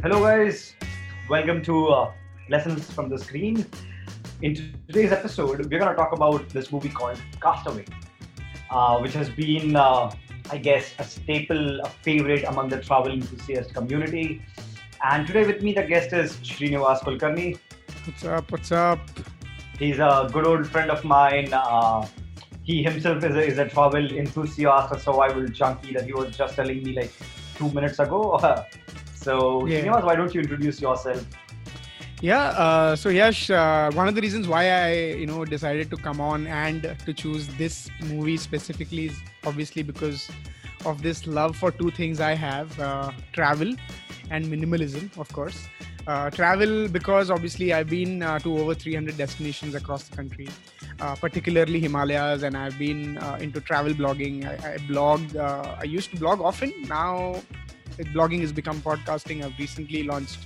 Hello, guys. Welcome to uh, Lessons from the Screen. In today's episode, we're going to talk about this movie called Cast Away, uh, which has been, uh, I guess, a staple, a favorite among the travel enthusiast community. And today with me, the guest is Srinivas Kulkarni. What's up? What's up? He's a good old friend of mine. Uh, he himself is a, is a travel enthusiast, a survival junkie that he was just telling me like two minutes ago. so, Yeah. Srinivas, why don't you introduce yourself? Yeah. Uh, so Yash, uh, one of the reasons why I, you know, decided to come on and to choose this movie specifically is obviously because of this love for two things I have: uh, travel and minimalism, of course. Uh, travel because obviously I've been uh, to over 300 destinations across the country, uh, particularly Himalayas, and I've been uh, into travel blogging. I, I blog. Uh, I used to blog often. Now, blogging has become podcasting. I've recently launched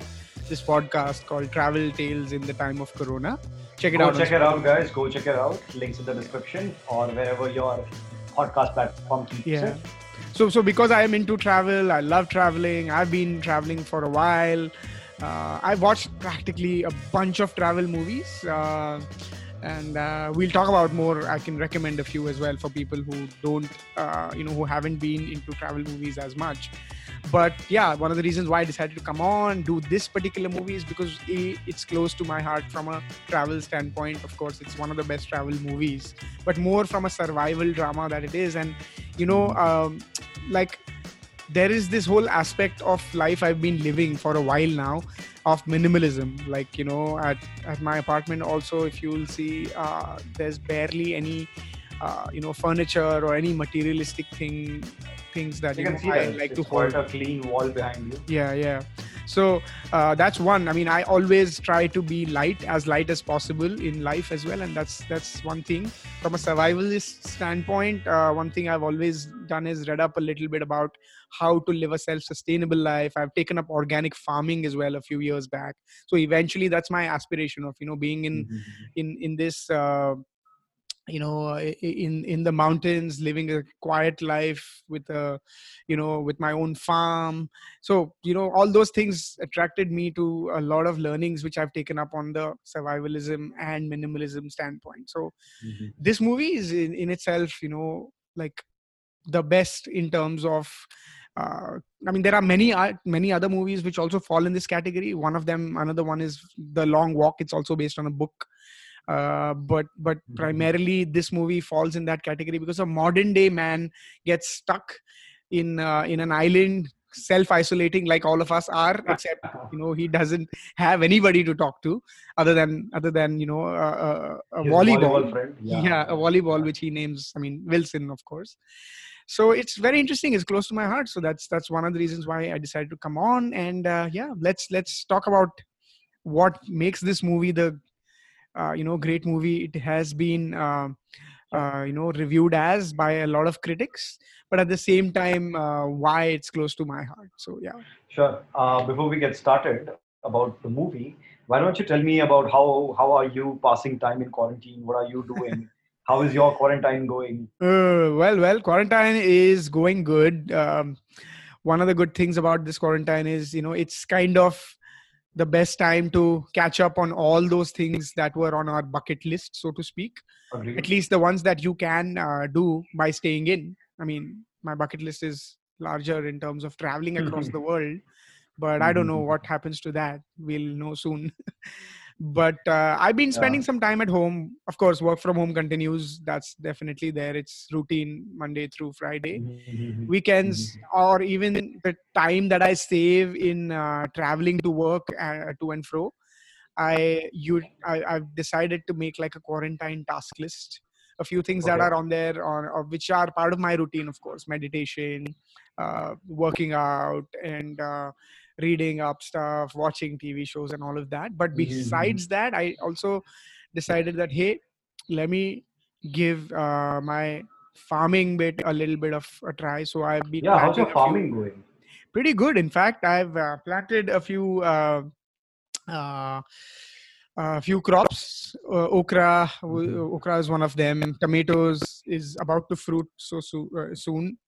this podcast called Travel Tales in the Time of Corona. Check it Go out. check it out, guys. Go check it out. Links in the description or wherever your podcast platform keeps Yeah. it. So, so because I am into travel, I love traveling. I've been traveling for a while. Uh, I've watched practically a bunch of travel movies, uh, and uh, we'll talk about more. I can recommend a few as well for people who don't, uh, you know, who haven't been into travel movies as much. But yeah, one of the reasons why I decided to come on do this particular movie is because a, it's close to my heart from a travel standpoint. Of course, it's one of the best travel movies, but more from a survival drama that it is, and you know, um, like there is this whole aspect of life I've been living for a while now of minimalism. Like, you know, at, at my apartment, also, if you'll see, uh, there's barely any, uh, you know, furniture or any materialistic thing things that You you can know, see I that. like it's to hold a clean wall behind you. yeah yeah so uh, that's one i mean i always try to be light as light as possible in life as well and that's that's one thing from a survivalist standpoint uh, one thing i've always done is read up a little bit about how to live a self-sustainable life i've taken up organic farming as well a few years back so eventually that's my aspiration of you know being in Mhm. in in this uh, you know in in the mountains living a quiet life with a you know with my own farm so you know all those things attracted me to a lot of learnings which i've taken up on the survivalism and minimalism standpoint so Mhm. this movie is in, in itself you know like the best in terms of uh, I mean, there are many uh, many other movies which also fall in this category. One of them, another one is The Long Walk. It's also based on a book, uh, but but Mhm. primarily this movie falls in that category because a modern day man gets stuck in uh, in an island, self isolating like all of us are, except you know he doesn't have anybody to talk to other than other than you know a, a, a His volleyball. friend. yeah, a volleyball which he names i mean wilson of course. So it's very interesting. It's close to my heart. So that's that's one of the reasons why i decided to come on. And uh, yeah let's let's talk about what makes this movie the uh, you know great movie it has been uh, uh, you know reviewed as by a lot of critics but at the same time uh, why it's close to my heart so yeah Sure. Uh, before we get started about the movie, why don't you tell me about how how are you passing time in quarantine? What are you doing? how is your quarantine going? Uh, well, well, quarantine is going good. Um, one of the good things about this quarantine is, you know, it's kind of the best time to catch up on all those things that were on our bucket list, so to speak. Agreed. At least the ones that you can uh, do by staying in. I mean, my bucket list is larger in terms of traveling across the world, but I don't know Mhm. what happens to that. We'll know soon. but uh, I've been spending Yeah. some time at home. Of course, work from home continues. That's definitely there. It's routine Monday through Friday. Mhm. Weekends or even the time that I save in uh, traveling to work uh, to and fro. I you I, I've decided to make like a quarantine task list. A few things that are on there, on or which are part of my routine, of course, meditation, uh, working out, and uh, reading up stuff, watching TV shows, and all of that. But Mhm. besides that, I also decided that hey, let me give uh, my farming bit a little bit of a try. So I've been Yeah, how's your a few- farming going? pretty good. In fact, I've uh, planted a few uh, uh, a few crops. Uh, okra, Mhm. okra is one of them. And tomatoes is about to fruit so, so uh, soon.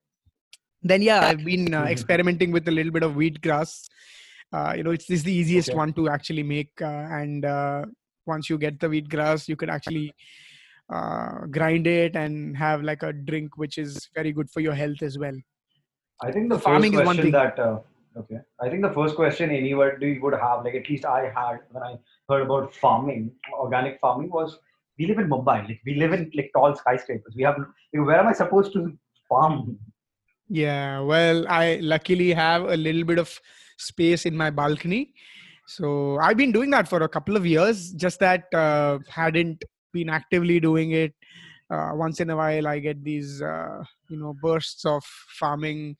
Then yeah, I've been uh, experimenting with a little bit of wheat grass. uh, you know it's this is the easiest Okay. one to actually make uh, and uh, once you get the wheatgrass you can actually uh, grind it and have like a drink which is very good for your health as well I think the Farming first is one thing. that uh, okay. I think the first question anybody would have, like at least I had when I heard about farming, organic farming, was we live in Mumbai. Like we live in like tall skyscrapers. We have like, where am I supposed to farm? Yeah, well, I luckily have a little bit of space in my balcony. So I've been doing that for a couple of years, just that uh, hadn't been actively doing it. Uh, once in a while, I get these, uh, you know, bursts of farming.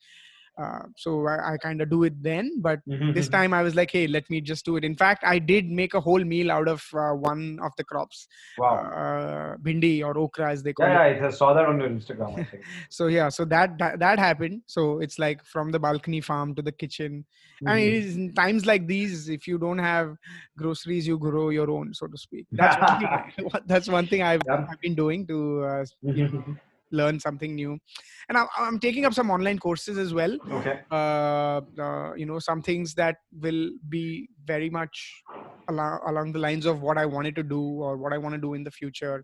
Uh, so I, I kind of do it then, but this time I was like, hey, let me just do it. In fact, I did make a whole meal out of uh, one of the crops, wow. uh, bhindi or okra as they call it yeah, yeah, I saw that on your Instagram. I think. so yeah so that, that that happened so it's like from the balcony farm to the kitchen i mean it Mhm. in times like these if you don't have groceries you grow your own so to speak that's one thing I, that's one thing i've, Yeah. I've been doing to uh, Mhm. Learn something new and I, i'm taking up some online courses as well okay. uh, uh, you know some things that will be very much along, along the lines of what i wanted to do or what i want to do in the future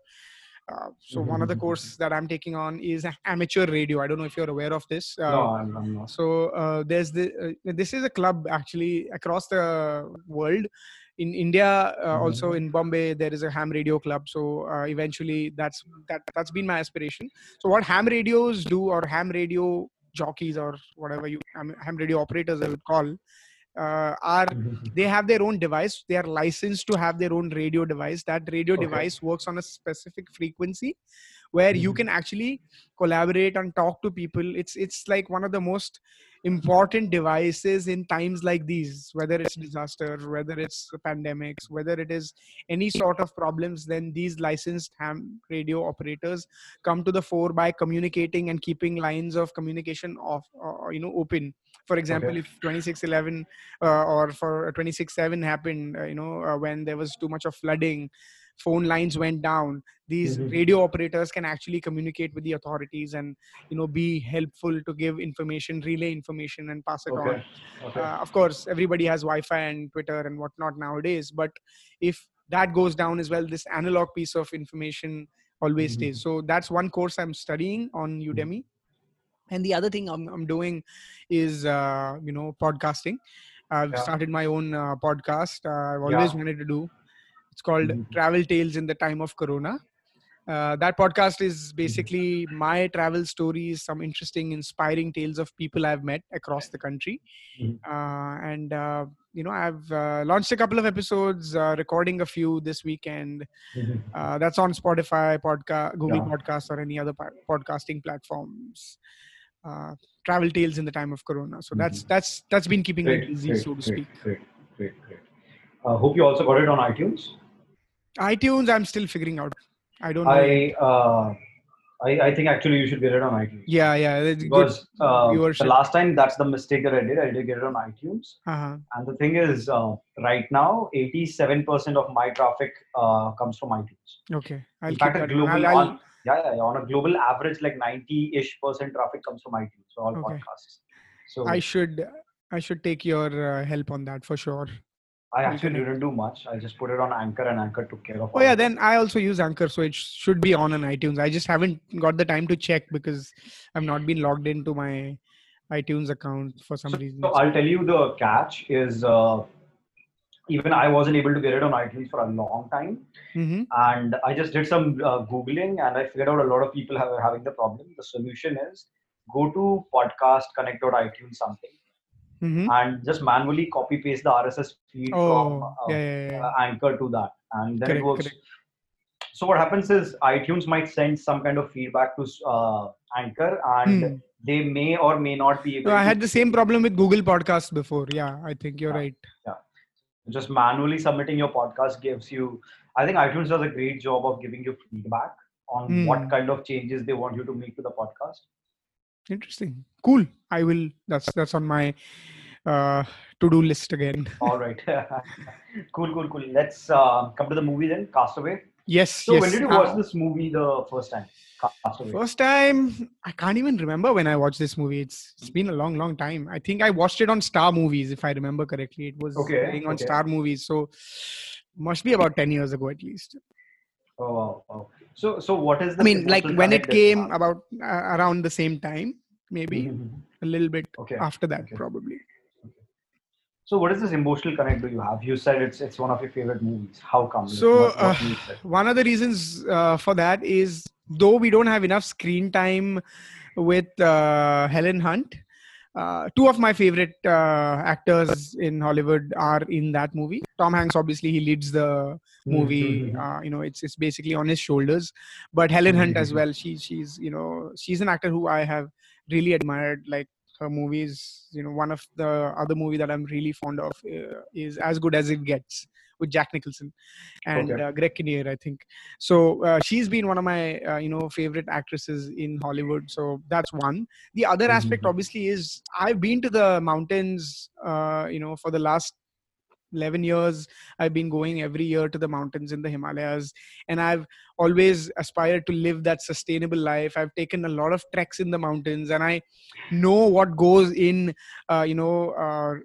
uh, so one of the Mhm. courses that i'm taking on is amateur radio i don't know if you're aware of this uh, no, I'm, I'm not. so uh, there's the uh, this is a club actually across the world in india uh, also in bombay there is a ham radio club. So uh, eventually that's that that's been my aspiration. So what ham radios do or ham radio jockeys or whatever you ham ham radio operators i would call uh, are Mhm. they have their own device. They are licensed to have their own radio device. That radio Okay. device works on a specific frequency where you Mhm. can actually collaborate and talk to people it's it's like one of the most important devices in times like these whether it's disaster whether it's pandemics whether it is any sort of problems then these licensed ham radio operators come to the fore by communicating and keeping lines of communication off or you know open for example Okay. if 2611 uh, or for 267 happened uh, you know uh, when there was too much of flooding phone lines went down these Mhm. radio operators can actually communicate with the authorities and you know be helpful to give information relay information and pass it on Okay. Okay. uh, of course everybody has wi-fi and twitter and whatnot nowadays but if that goes down as well this analog piece of information always Mhm. stays so that's one course i'm studying on udemy and the other thing i'm, I'm doing is uh, you know podcasting i've Yeah. started my own uh, podcast uh, i've always Yeah. wanted to do it's called Mhm. travel tales in the time of corona uh, that podcast is Mm-hmm. basically my travel stories some interesting inspiring tales of people i've met across the country Mhm. uh, and uh, you know i've uh, launched a couple of episodes uh, recording a few this weekend Mhm. uh, that's on spotify podcast google Yeah. podcasts or any other podcasting platforms uh, travel tales in the time of corona so that's that's that's been keeping me Great, busy great, so to great, speak Great, great, great. Uh, hope you also got it on iTunes. Itunes i'm still figuring out i don't know I, uh, I, I think actually you should get it on iTunes. yeah yeah Because uh, the last time that's the mistake that I did. I did get it on iTunes, uh-huh. and the thing is, uh, right now, eighty-seven percent of my traffic uh, comes from iTunes. okay i'll In fact, a global I'll- I'll- on yeah, yeah, yeah, on a global average, like ninety-ish percent traffic comes from iTunes for all Okay. podcasts. So I should I should take your uh, help on that for sure. I actually didn't do much. I just put it on Anchor, and Anchor took care of. Oh yeah, it. then I also use Anchor, so it should be on on iTunes. I just haven't got the time to check because I've not been logged into my iTunes account for some So, reason. so I'll tell you the catch is uh, even I wasn't able to get it on iTunes for a long time, hmm and I just did some uh, googling and I figured out a lot of people have having the problem. The solution is go to podcast connect.itunes something hmm and just manually copy paste the RSS feed from Oh uh, yeah, yeah, yeah. uh, Anchor to that, and then Correct, it works. correct. So what happens is iTunes might send some kind of feedback to uh, Anchor, and Hmm. they may or may not be able. No, I had the same problem with Google Podcasts before. Yeah, I think you're Yeah. right. just manually submitting your podcast gives you i think itunes does a great job of giving you feedback on Hmm. what kind of changes they want you to make to the podcast Interesting. Cool. I will. That's that's on my uh, to-do list again. all right cool cool cool let's uh, come to the movie then castaway Yes. So yes. when did you Uh, watch this movie the first time? Cast Away. First time, I can't even remember when I watched this movie. It's it's been a long, long time. I think I watched it on Star Movies, if I remember correctly. It was Okay, playing on okay. Star Movies, so must be about ten years ago at least. Oh, wow, wow. So so what is the I mean, like when it connect that you came about uh, around the same time, maybe Mhm. a little bit Okay. after that, okay. probably. So what is this emotional connect do you have? You said it's it's one of your favorite movies. How come? So, what, what uh. One of the reasons uh, for that is though we don't have enough screen time with uh, Helen Hunt, uh, two of my favorite uh, actors in Hollywood are in that movie. Tom Hanks, obviously, he leads the movie. Mhm. Uh, you know, it's it's basically on his shoulders. But Helen Hunt as well. She she's you know she's an actor who I have really admired. Like her movies, you know, one of the other movie that I'm really fond of uh, is As Good as It Gets with Jack Nicholson and Okay. uh, Greg Kinnear, I think. So uh, she's been one of my uh, you know favorite actresses in Hollywood. So that's one. The other aspect, Mhm. obviously, is I've been to the mountains. Uh, you know, for the last 11 years i've been going every year to the mountains in the himalayas and i've always aspired to live that sustainable life i've taken a lot of treks in the mountains and i know what goes in uh, you know uh,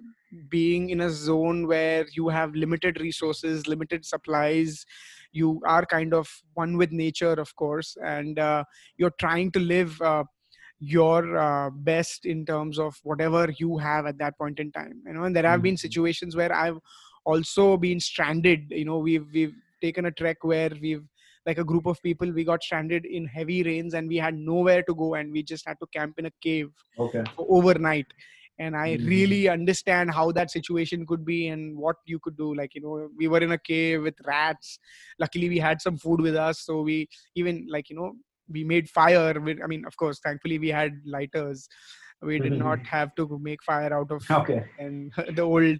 being in a zone where you have limited resources limited supplies you are kind of one with nature of course and uh, you're trying to live uh, your uh, best in terms of whatever you have at that point in time you know and there have been Mhm. situations where i've also been stranded you know we've we've taken a trek where we've like a group of people we got stranded in heavy rains and we had nowhere to go and we just had to camp in a cave Okay. overnight and i Mhm. really understand how that situation could be and what you could do. Like you know we were in a cave with rats. Luckily we had some food with us. So we even like you know we made fire with, i mean of course thankfully we had lighters. We did not have to make fire out of Okay. and the old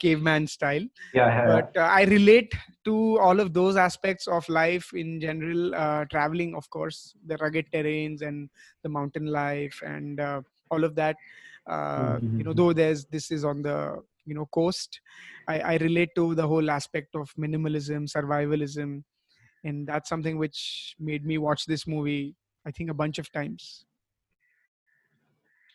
caveman style. Yeah. but uh, i relate to all of those aspects of life in general uh, traveling of course the rugged terrains and the mountain life and uh, all of that uh, you know Mhm. though there's this is on the you know coast I, I relate to the whole aspect of minimalism survivalism and that's something which made me watch this movie i think a bunch of times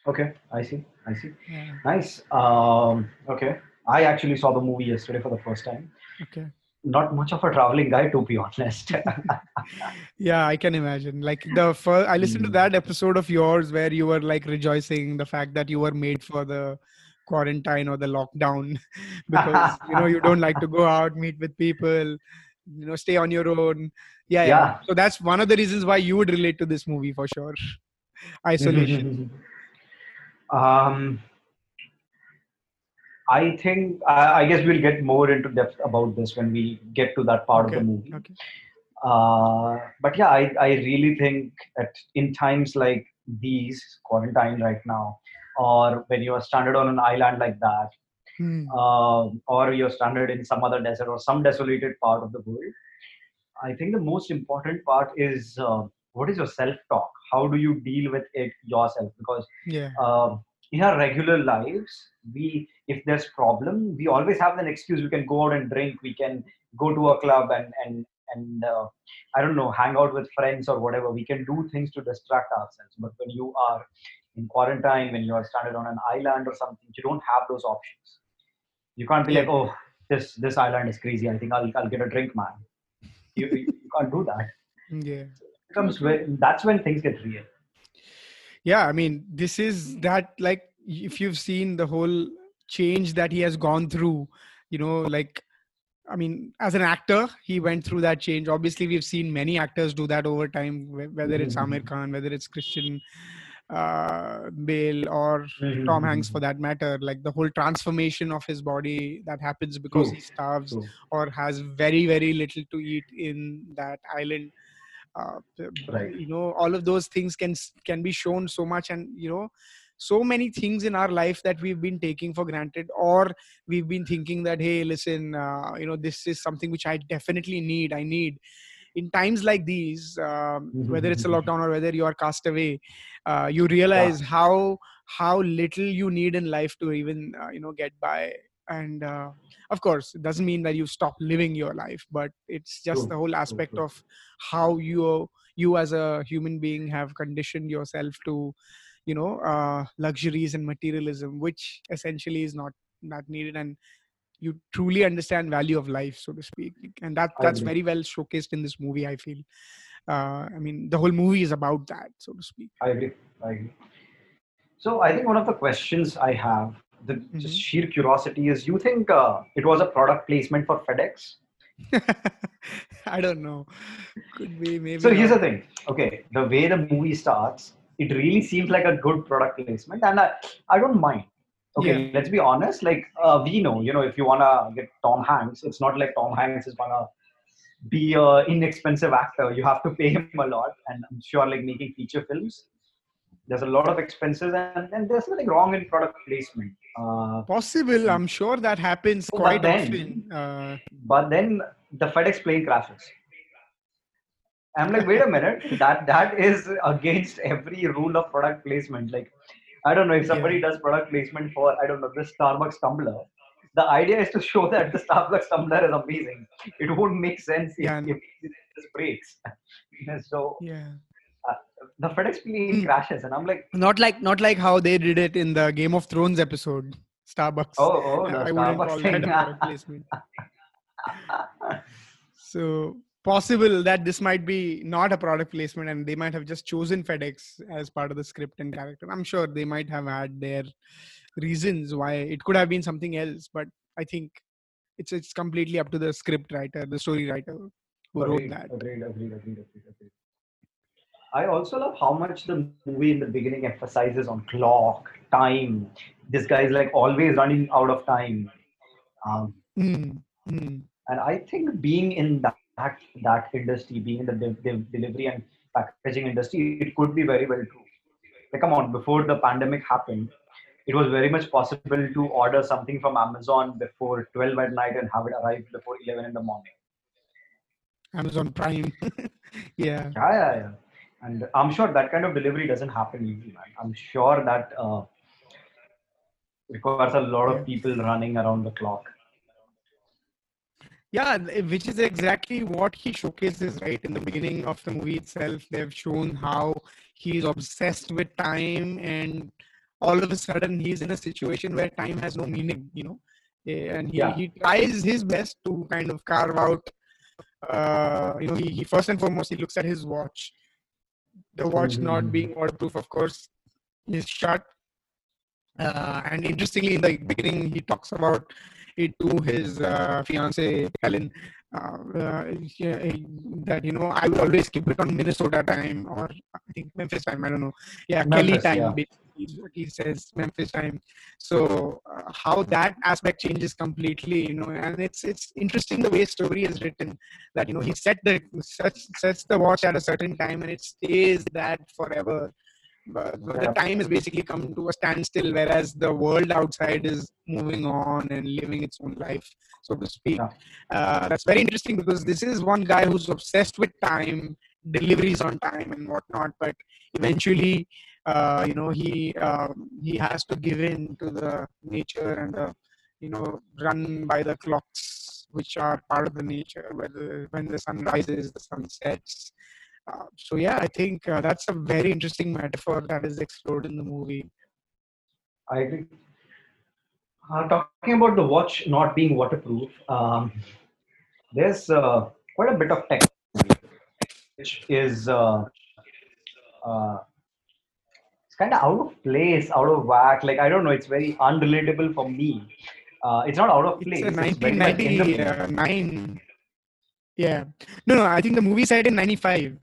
Okay. I see. I see. yeah Nice. Um, okay. I actually saw the movie yesterday for the first time. okay Not much of a traveling guy, to be honest. yeah i can imagine like the first i listened to Mm. that episode of yours where you were like rejoicing the fact that you were made for the quarantine or the lockdown because you know you don't like to go out meet with people you know stay on your own yeah, yeah Yeah. so that's one of the reasons why you would relate to this movie for sure isolation um, I think I, I guess we'll get more into depth about this when we get to that part okay of the movie. okay Uh, but yeah, I, I really think that in times like these, quarantine right now, or when you are stranded on an island like that, Hmm. um, or you're stranded in some other desert or some desolated part of the world, I think the most important part is uh, what is your self talk? How do you deal with it yourself? Because yeah um, in our regular lives, we if there's problem, we always have an excuse. We can go out and drink. We can go to a club and and and uh, I don't know, hang out with friends or whatever. We can do things to distract ourselves. But when you are in quarantine, when you are stranded on an island or something, you don't have those options. You can't be like, oh, this this island is crazy. I think I'll I'll get a drink, man. You, you can't do that. yeah It comes when that's when things get real. Yeah i mean this is that like if you've seen the whole change that he has gone through you know like i mean as an actor he went through that change. Obviously we've seen many actors do that over time whether it's Aamir Khan whether it's christian uh bale or tom hanks for that matter like the whole transformation of his body that happens because he starves or has very very little to eat in that island uh, Right. you know all of those things can can be shown so much and you know so many things in our life that we've been taking for granted or we've been thinking that hey listen uh, you know this is something which i definitely need i need. In times like these um, whether it's a lockdown or whether you are cast away uh, you realize how how little you need in life to even uh, you know get by and uh, of course it doesn't mean that you stop living your life but it's just True, the whole aspect true. of how you you as a human being have conditioned yourself to you know uh, luxuries and materialism which essentially is not not needed and you truly understand value of life so to speak and that that's very well showcased in this movie i feel uh, i mean the whole movie is about that so to speak I agree. I agree. So I think one of the questions I have, the just Mhm. sheer curiosity, is: You think uh, it was a product placement for FedEx? i don't know could be maybe So here's the thing. Okay, the way the movie starts, it really seems like a good product placement, and I, I don't mind. Okay, let's be honest. Like uh, we know, you know, if you wanna get Tom Hanks, it's not like Tom Hanks is gonna be an inexpensive actor. You have to pay him a lot, and I'm sure, like making feature films, there's a lot of expenses, and, and there's nothing wrong in product placement. Uh, possible i'm sure that happens But quite then- often uh, but then the FedEx plane crashes. I'm like, wait a minute, that that is against every rule of product placement. Like, I don't know if somebody does product placement for I don't know this Starbucks tumbler. The idea is to show that the Starbucks tumbler is amazing. It won't make sense if, Yeah. if this breaks. so yeah the FedEx plane Mm. crashes, and I'm like, not like not like how they did it in the game of thrones episode starbucks oh, oh, the I wouldn't Starbucks call thing. that a product so possible that this might be not a product placement and they might have just chosen FedEx as part of the script and character. I'm sure they might have had their reasons why it could have been something else, but I think it's it's completely up to the script writer, the story writer who wrote Agreed, that. agreed, agreed, agreed, agreed, agreed. I also love how much the movie in the beginning emphasizes on clock, time. This guy is like always running out of time. Um, Mm, mm. and I think being in that that, that industry, being in the de- de- delivery and packaging industry, it could be very well true. Like, come on, before the pandemic happened, it was very much possible to order something from Amazon before 12 at night and have it arrive before 11 in the morning. Amazon Prime. yeah. Yeah, yeah, yeah. And I'm sure that kind of delivery doesn't happen easily, man. I'm sure that uh, requires a lot of people running around the clock. Yeah, which is exactly what he showcases, right? In the beginning of the movie itself, they've shown how he's obsessed with time, and all of a sudden, he's in a situation where time has no meaning, you know. Eh, And he, Yeah. he tries his best to kind of carve out, uh, you know, he, he first and foremost, he looks at his watch. The watch not being waterproof, of course, is shut. Uh, and interestingly, in the beginning, he talks about it to his uh, fiance Helen. Uh, uh, that you know, I will always keep it on Minnesota time or I think Memphis time. I don't know. Yeah, Kelly time. yeah. Is he says Memphis time. So uh, how that aspect changes completely, you know, and it's it's interesting the way story is written. That you know he set the sets sets the watch at a certain time and it stays that forever but, but the time has basically come to a standstill whereas the world outside is moving on and living its own life so to speak uh, that's very interesting because this is one guy who's obsessed with time deliveries on time and whatnot but eventually you know he um, he has to give in to the nature and the you know run by the clocks which are part of the nature whether when the sun rises the sun sets uh, so yeah, I think uh, that's a very interesting metaphor that is explored in the movie. I agree. Uh, talking about the watch not being waterproof, um, there's uh, quite a bit of tech which is uh, uh, it's kind of out of place, out of whack. Like I don't know, it's very unrelatable for me. Uh, it's not out of place. It's a it's very much in the- 1999. Yeah, no, no, I think the movie set in '95.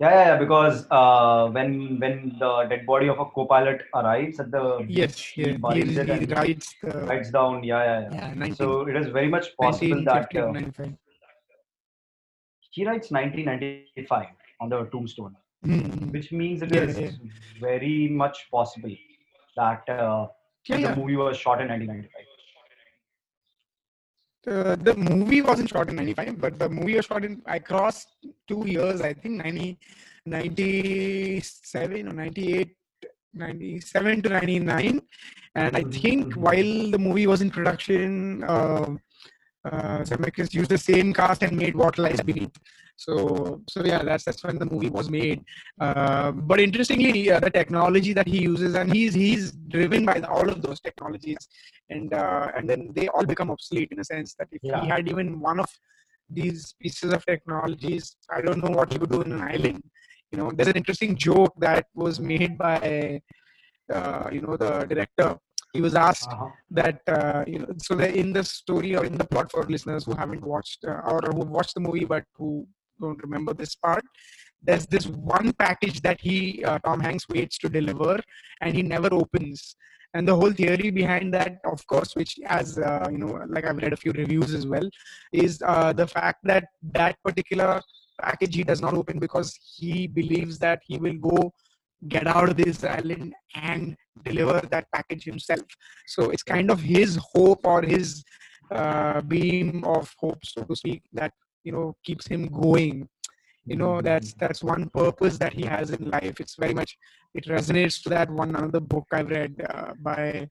Yeah, yeah, yeah, because uh, when when the dead body of a co-pilot arrives at the Yes, yeah, he he, he writes the writes down. Yeah, yeah, yeah. yeah, 19, So it is very much possible that 1950, uh, he writes 1995 on the tombstone, Mm. which means it Yeah, is very much possible that uh, Yeah, the yeah. movie was shot in 1995. The, the movie wasn't shot in 95, but the movie was shot in across two years, I think 90, 97 or 98, 97 to 99 and i think Mhm. while the movie was in production uh, uh, Zemeckis used the same cast and made What Lies Beneath. So, so yeah, that's that's when the movie was made. Uh, but interestingly, uh, the technology that he uses, and he's he's driven by the, all of those technologies, and uh, and then they all become obsolete in a sense that if Yeah. he had even one of these pieces of technologies, I don't know what he would do in an island. You know, there's an interesting joke that was made by uh, you know the director. He was asked Uh-huh. that uh, you know so in the story or in the plot for listeners who haven't watched uh, or who watched the movie but who don't remember this part there's this one package that he uh, tom hanks waits to deliver and he never opens and the whole theory behind that of course which as uh, you know like i've read a few reviews as well is uh, the fact that that particular package he does not open because he believes that he will go get out of this island and deliver that package himself. So it's kind of his hope or his uh, beam of hope, so to speak, that you know keeps him going. You know that's that's one purpose that he has in life. It's very much it resonates to that one another book I've read uh, by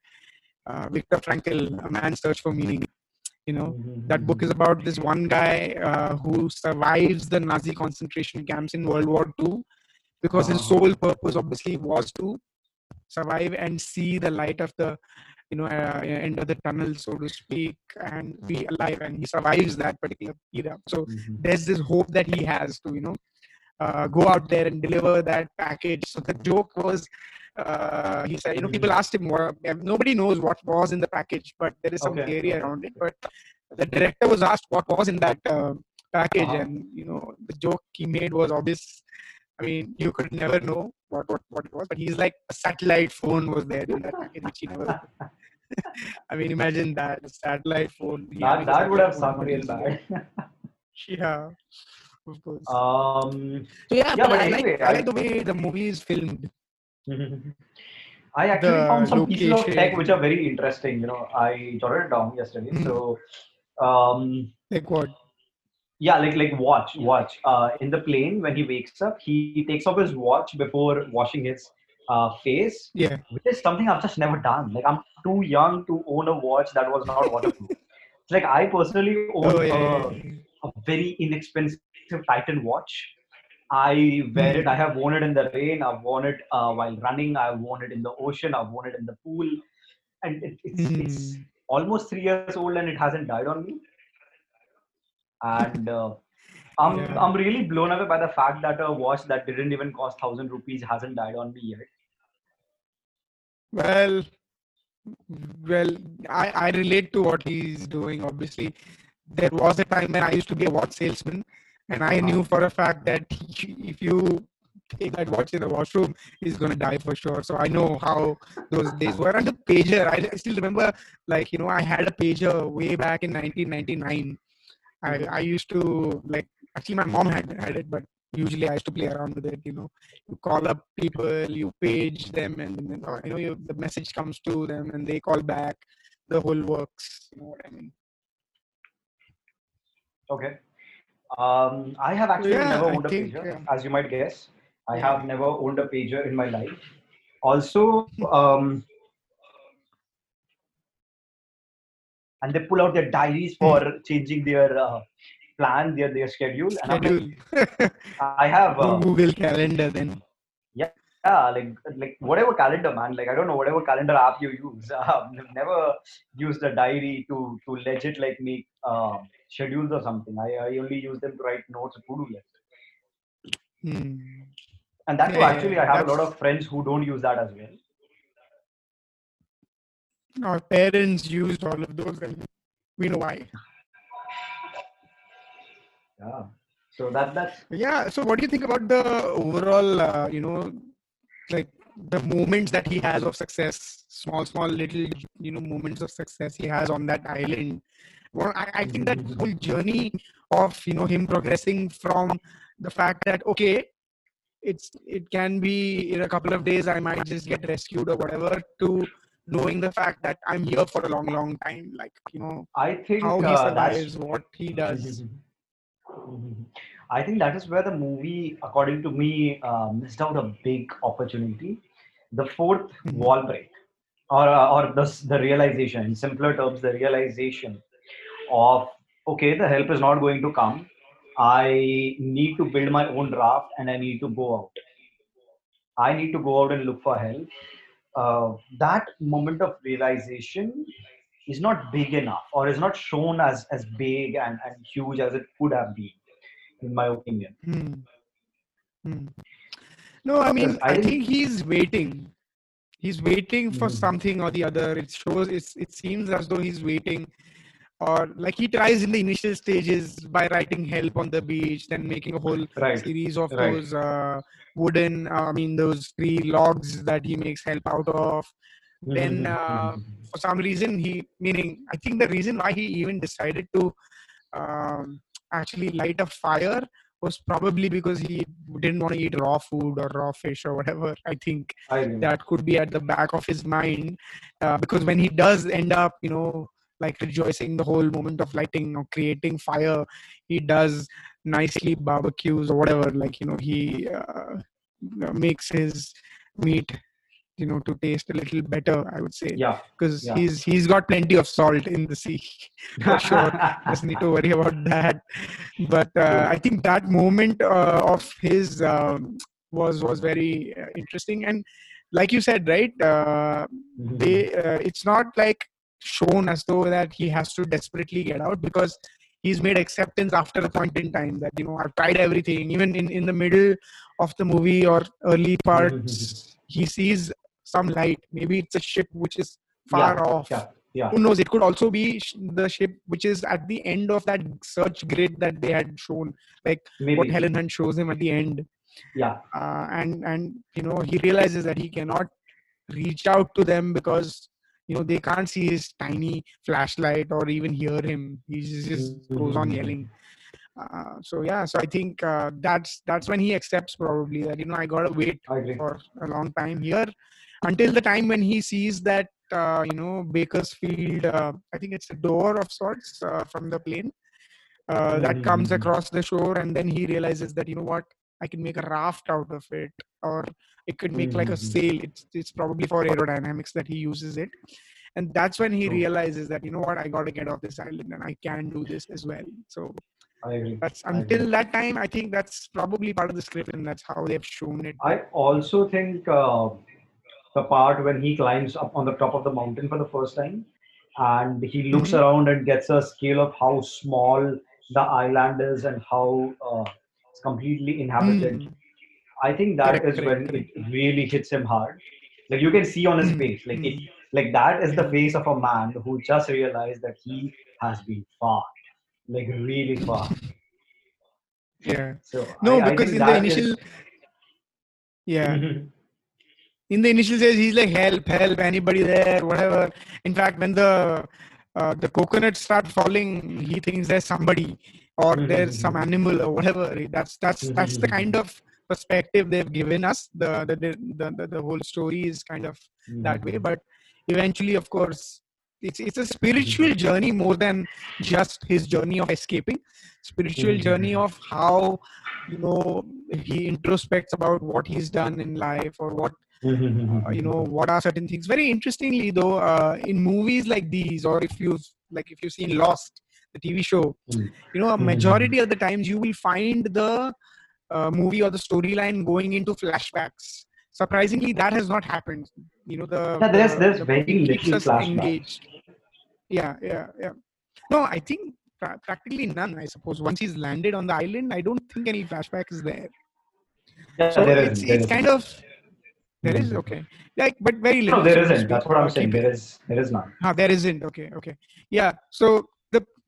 uh, Viktor Frankl, A Man's Search for Meaning. You know that book is about this one guy uh, who survives the Nazi concentration camps in World War II because his Uh-huh. sole purpose obviously was to survive and see the light of the you know uh, end of the tunnel so to speak and be alive and he survives that particular era. So Mhm. there's this hope that he has to you know uh, go out there and deliver that package. So the joke was uh, he said you know people asked him what, nobody knows what was in the package but there is some Okay. theory around it. But the director was asked what was in that uh, package Uh-huh. and you know the joke he made was obvious. I mean, you could never know what, what, what it was, but he's like a satellite phone was there in that package, which he never. I mean, imagine that a satellite phone. That, that would have sunk real bad. Yeah, of course. um, so yeah, yeah, but, but I, anyway, like, I I- like the way the movie is filmed. I actually The found some pieces of tech which are very interesting. You know, I jotted it down yesterday. Mhm. So, um, Like what? Yeah, like like watch, watch. Uh, in the plane when he wakes up, he takes off his watch before washing his uh, face, Yeah. which is something I've just never done. Like I'm too young to own a watch that was not waterproof. It's like I personally own Oh, yeah, a, a very inexpensive Titan watch. I wear it. I have worn it in the rain. I've worn it uh, while running. I've worn it in the ocean. I've worn it in the pool, and it, it's it's Mm. almost three years old and it hasn't died on me. And uh, I'm Yeah. I'm really blown away by the fact that a watch that didn't even cost thousand rupees hasn't died on me yet. Well, well, I, I relate to what he's doing. Obviously, there was a time when I used to be a watch salesman, and I knew for a fact that if you take that watch in the washroom, he's gonna die for sure. So I know how those days were. And the pager, I, I still remember, like you know, I had a pager way back in 1999. I I used to like actually my mom had had it, but usually I used to play around with it. You know, you call up people, you page them, and you know you, the message comes to them, and they call back. The whole works. You know what I mean? Okay. Um, I have actually Yeah, never I owned a think, pager, yeah. as you might guess. I have never owned a pager in my life. Also, um, and they pull out their diaries for changing their uh, plan, their their schedule. Like, I have uh, Google Calendar then. yeah, yeah, like like whatever calendar, man. Like I don't know whatever calendar app you use. Uh, I've never used a diary to to legit like make uh, schedules or something. I, I only use them to write notes, to do list. Hmm. And that's Yeah, actually, I have a lot of friends who don't use that as well. Our parents used all of those, and we know why. Yeah. So that that's Yeah. So, what do you think about the overall, uh, you know, like the moments that he has of success, small, small, little, you know, moments of success he has on that island? Well, I, I think that whole journey of you know him progressing from the fact that okay, it's it can be in a couple of days I might just get rescued or whatever to knowing the fact that I'm here for a long, long time. Like you know I think how he uh, survives, what he does. I think that is where the movie, according to me, uh, missed out a big opportunity. the 4th Mhm. wall break, or uh, or the the realization, in simpler terms, the realization of okay, the help is not going to come. I need to build my own raft and I need to go out. I need to go out and look for help. Uh, that moment of realization is not big enough or is not shown as, as big and, and huge as it could have been, in my opinion. Hmm. Hmm. No, I mean, I I think- he's waiting. He's waiting for Mhm. something or the other. It shows. It's, it seems as though he's waiting, or like he tries in the initial stages by writing help on the beach, then making a whole Right. series of right. those uh, wooden. Uh, I mean, those three logs that he makes help out of. Then, uh, For some reason, he meaning I think the reason why he even decided to um, actually light a fire was probably because he didn't want to eat raw food or raw fish or whatever. I think I that could be at the back of his mind uh, because when he does end up, you know, like rejoicing the whole moment of lighting or creating fire, he does nicely barbecues or whatever. Like you know, he uh, makes his meat, you know, to taste a little better. I would say yeah. because Yeah. he's he's got plenty of salt in the sea for sure doesn't need to worry about that but uh, i think that moment uh, of his um, was was very uh, interesting and like you said right uh, Mhm. they uh, it's not like shown as though that he has to desperately get out because he's made acceptance after a point in time that you know i've tried everything. Even in in the middle of the movie or early parts he sees some light. Maybe it's a ship which is far Yeah, off. yeah, yeah. who knows? It could also be sh- the ship which is at the end of that search grid that they had shown Like what helen hunt shows him at the end. Yeah. uh, and and you know he realizes that he cannot reach out to them because you know they can't see his tiny flashlight or even hear him he just, just goes on Mhm. yelling uh, so yeah so i think uh, that's that's when he accepts probably that you know i gotta wait for a long time here until the time when he sees that uh, you know bakersfield uh, i think it's a door of sorts uh, from the plane uh, that comes Mhm. across the shore and then he realizes that you know what i can make a raft out of it or it could make like a Mhm. sail it's it's probably for aerodynamics that he uses it and that's when he realizes that you know what i got to get off this island and i can do this as well so I agree. that's until that time i think that's probably part of the script and that's how they've shown it I also think uh, the part when he climbs up on the top of the mountain for the first time and he looks Mhm. around and gets a scale of how small the island is and how uh, it's completely inhabited. Mm. I think that is Correct, correct, when it really hits him hard. Like you can see on his Mm, face, like it, mm. like that is the face of a man who just realized that he has been far, like really far. yeah. So no I- I because think in the that is- initial yeah in the initial stage he's like help help anybody there whatever. In fact when the uh, the coconuts start falling he thinks there's somebody or there's some Mhm. animal or whatever that's that's that's the kind of perspective they've given us the the the, the, the, whole story is kind of that way. But eventually of course it's it's a spiritual journey more than just his journey of escaping. Spiritual journey of how you know he introspects about what he's done in life or what uh, you know what are certain things. Very interestingly though uh, in movies like these or if you like if you've seen lost the tv show Mm. you know a majority of the times you will find the uh, movie or the storyline going into flashbacks surprisingly that has not happened you know the Yeah, there's- there's the very little flashbacks. engaged yeah yeah yeah no i think pra- practically none i suppose once he's landed on the island i don't think any flashback is there Yeah, so there it's there it's isn't. kind of there is Mhm. okay like but very little No, there isn't. That's what I'm saying. There is, there is none. Ah, there isn't. Okay, okay. Yeah. So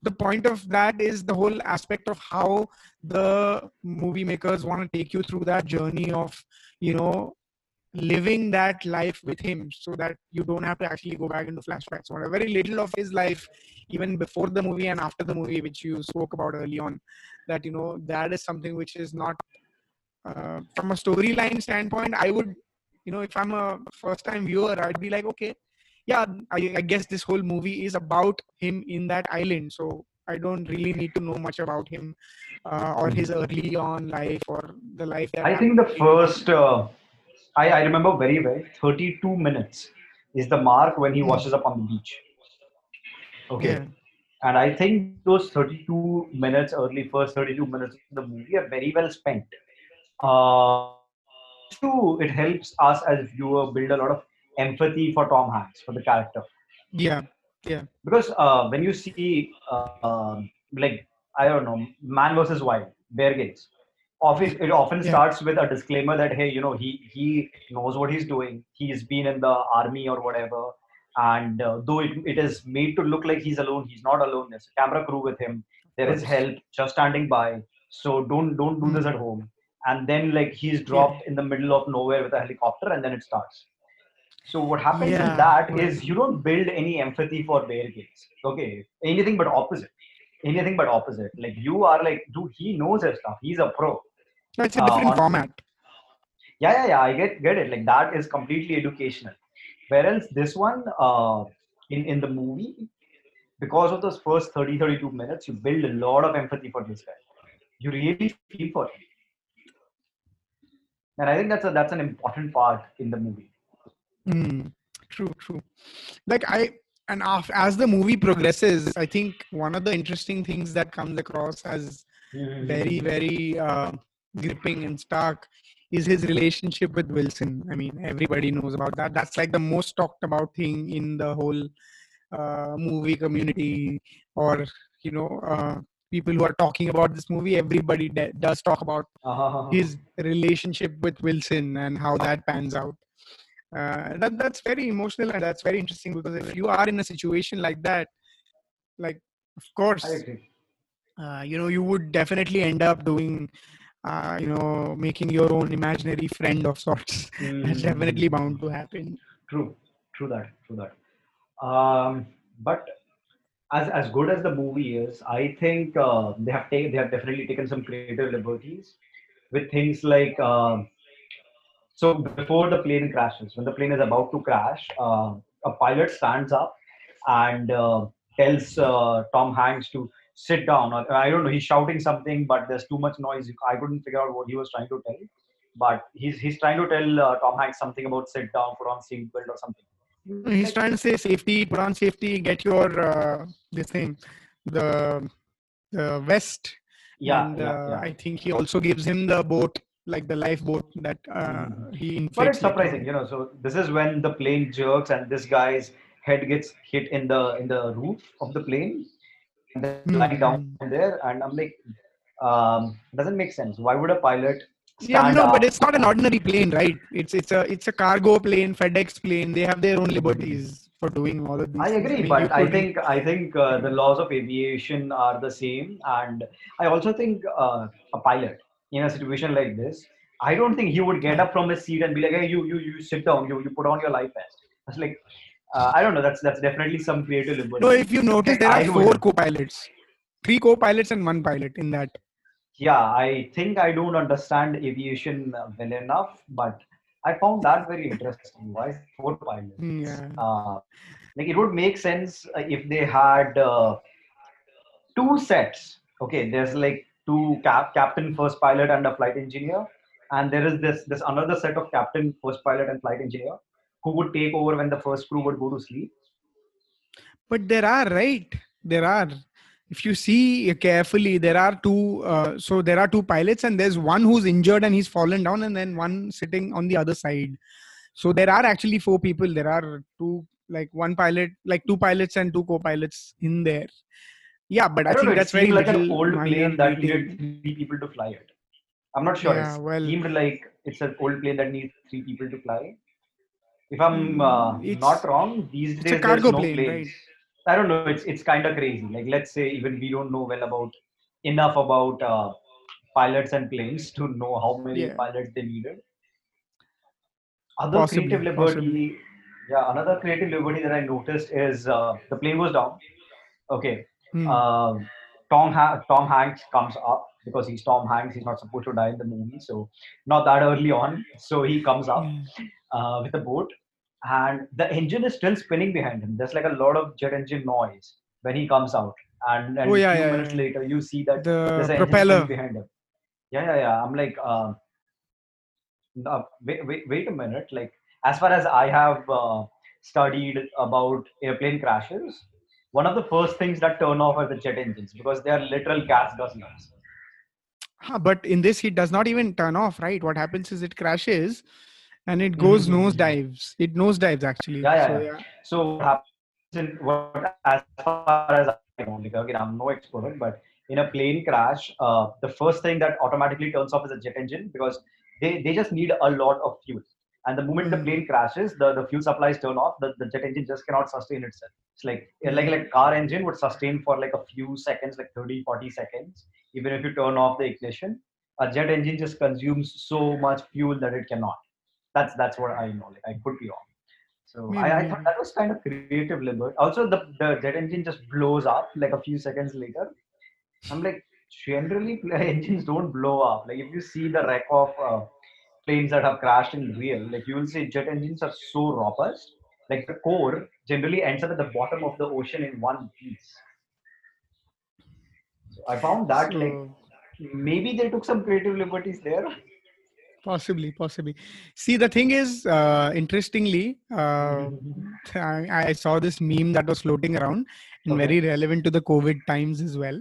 the point of that is the whole aspect of how the movie makers want to take you through that journey of you know living that life with him so that you don't have to actually go back into flashbacks. Or very little of his life even before the movie and after the movie which you spoke about early on that you know that is something which is not uh, from a storyline standpoint i would you know if i'm a first time viewer i'd be like okay yeah I, I guess this whole movie is about him in that island so i don't really need to know much about him uh, or his early on life or the life that I think the first, uh, I, I remember very well. Thirty-two minutes is the mark when he Hmm. washes up on the beach. Okay, Yeah. and I think those thirty-two minutes, early first thirty-two minutes of the movie, are very well spent. Uh, two, it helps us as viewer build a lot of empathy for Tom Hanks for the character. Yeah. Yeah. Because uh, when you see uh, um, like I don't know Man versus Wild, Bear Grylls, often it often Yeah. starts with a disclaimer that hey you know he he knows what he's doing. He's been in the army or whatever. And uh, though it, it is made to look like he's alone he's not alone. There's a camera crew with him. There is help just standing by. So don't don't do this at home. And then like he's dropped in the middle of nowhere with a helicopter and then it starts so what happens Yeah, in that is you don't build any empathy for Bear Grylls. Okay, anything but opposite. Anything but opposite. Like you are like, dude, he knows his stuff. He's a pro. No, it's a Uh, different on- format. Yeah, yeah, yeah. I get get it. Like that is completely educational. Whereas this one, uh, in in the movie, because of those first 30, 32 minutes, you build a lot of empathy for this guy. You really feel for him. And I think that's a that's an important part in the movie. Mm, true, true. Like I and af- as the movie progresses, I think one of the interesting things that comes across as very, very uh, gripping and stark is his relationship with Wilson. I mean, everybody knows about that. That's like the most talked about thing in the whole uh, movie community, or you know, uh, people who are talking about this movie. Everybody de- does talk about Uh-huh. his relationship with Wilson and how that pans out. Uh, that that's very emotional and that's very interesting because if you are in a situation like that, like of course, uh, you know you would definitely end up doing, uh, you know, making your own imaginary friend of sorts. That's Mm. definitely bound to happen. True, true that, true that. Um, but as as good as the movie is, I think uh, they have taken they have definitely taken some creative liberties with things like uh, so before the plane crashes, when the plane is about to crash, uh, a pilot stands up and uh, tells uh, Tom Hanks to sit down. I don't know, he's shouting something, but there's too much noise. I couldn't figure out what he was trying to tell. But he's he's trying to tell uh, Tom Hanks something about sit down, put on seatbelt or something. He's trying to say safety, put on safety, get your uh, this thing, the the vest. Yeah, and, yeah, uh, yeah. I think he also gives him the boat, like the lifeboat that uh, Mhm. he. But it's surprising, you know. So this is when the plane jerks and this guy's head gets hit in the in the roof of the plane, and then lying down there. And I'm like, um, doesn't make sense. Why would a pilot Yeah, no, up? but it's not an ordinary plane, right? It's it's a it's a cargo plane, FedEx plane. They have their own liberties for doing all of these. I agree, you but I could- think I think uh, the laws of aviation are the same, and I also think uh, a pilot in a situation like this, I don't think he would get up from his seat and be like, "Hey, you you you sit down, you you put on your life vest." That's like, uh, I don't know. That's that's definitely some creative liberty. no. If you notice, there I are would- four co-pilots, three co-pilots and one pilot in that. yeah, I think I don't understand aviation well enough, but I found that very interesting. Why four pilots? Mm, Yeah. Uh, like it would make sense uh, if they had uh, two sets. Okay, there's like two cap- captain, first pilot, and a flight engineer, and there is this this another set of captain, first pilot, and flight engineer who would take over when the first crew would go to sleep. But there are right. There are. If you see carefully, there are two. Uh, so there are two pilots, and there's one who's injured and he's fallen down, and then one sitting on the other side. So there are actually four people. There are two, like one pilot, like two pilots and two co-pilots in there. Yeah, but I, I think know. It that's very like an old plane that needed three people to fly it. I'm not sure. Yeah, it well- seemed like it's an old plane that needs three people to fly. If I'm Mm, uh, not wrong, these it's a days there's cargo no plane, planes. right? I don't know. It's it's kind of crazy. Like let's say even we don't know well about enough about uh, pilots and planes to know how many Yeah. pilots they needed. Other Possibly, creative liberty. possibly. Yeah, another creative liberty that I noticed is uh, the plane goes down. Okay, Hmm. um, Tom ha- Tom Hanks comes up because he's Tom Hanks. He's not supposed to die in the movie, so not that early on. So he comes up uh, with a boat, and the engine is still spinning behind him. There's like a lot of jet engine noise when he comes out, and, and Oh, yeah, few yeah, minutes yeah. later you see that The there's engine propeller. behind him. Yeah, yeah, yeah. I'm like, um, no, wait, wait, wait a minute. Like, as far as I have uh, studied about airplane crashes, one of the first things that turn off are the jet engines because they are literal gas guzzlers. Huh, but in this, it does not even turn off, right? What happens is it crashes and it goes Mhm. nosedives. It nose dives actually. Yeah, yeah, So, yeah. So what happens in what as far as I know, like again, I'm no expert, but in a plane crash, uh, the first thing that automatically turns off is a jet engine because they, they just need a lot of fuel. And the moment the Mhm. plane crashes, the, the fuel supplies turn off. The, the jet engine just cannot sustain itself. It's like Mm-hmm. like like car engine would sustain for like a few seconds, like 30, 40 seconds. Even if you turn off the ignition, a jet engine just consumes so much fuel that it cannot. That's that's what I know. Like I could be wrong. So Maybe, I, I thought that was kind of creative limit. Also, the, the jet engine just blows up like a few seconds later. I'm like, generally engines don't blow up. Like if you see the wreck of uh, planes that have crashed in real, like you will see jet engines are so robust. Like the core generally ends up at the bottom of the ocean in one piece. So I found that like maybe they took some creative liberties there. possibly, possibly. See, the thing is, uh, interestingly, uh, I, I saw this meme that was floating around and Okay. very relevant to the COVID times as well.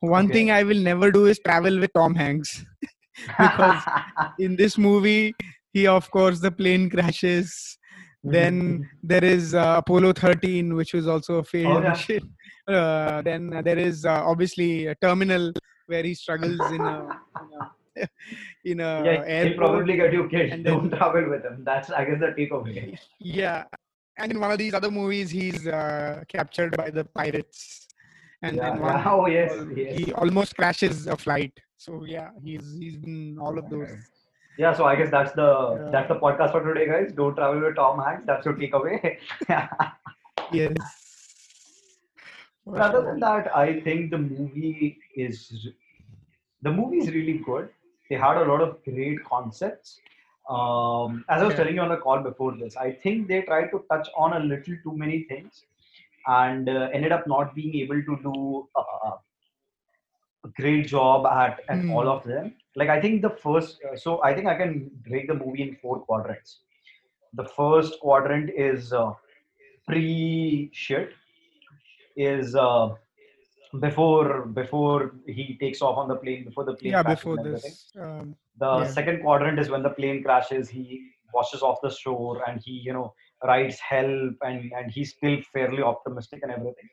One Okay. thing I will never do is travel with Tom Hanks. Because in this movie, he, of course, the plane crashes. Then there is uh, Apollo 13, which was also a failed Oh, yeah. mission. Uh, then there is uh, obviously a terminal where he struggles in a, in a, in a yeah, he'll airport. probably get you killed. and Don't travel with him. That's I guess the takeaway. Yeah. And in one of these other movies, he's uh, captured by the pirates. And Yeah, then one, yeah. Oh, yes, yes. he almost crashes a flight. So yeah, he's he's in all of those. Yeah, so I guess that's the that's the podcast for today, guys. Don't travel with Tom Hanks. That's your takeaway. Yes. But other than that, I think the movie is the movie is really good. They had a lot of great concepts. Um, as I was Yeah. telling you on the call before this, I think they tried to touch on a little too many things and uh, ended up not being able to do uh, great job at, at Hmm. all of them. Like I think the first, uh, so I think I can break the movie in four quadrants. The first quadrant is uh, pre shit, is uh, before before he takes off on the plane, before the plane Yeah, before this. Um, The Yeah. second quadrant is when the plane crashes. He washes off the shore and he, you know, writes help and and he's still fairly optimistic and everything.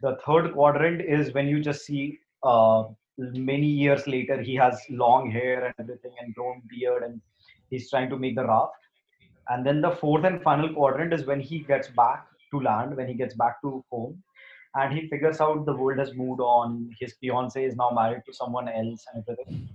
The third quadrant is when you just see uh, many years later he has long hair and everything and grown beard and he's trying to make the raft. And then the fourth and final quadrant is when he gets back to land, when he gets back to home, and he figures out the world has moved on. His fiance is now married to someone else and everything.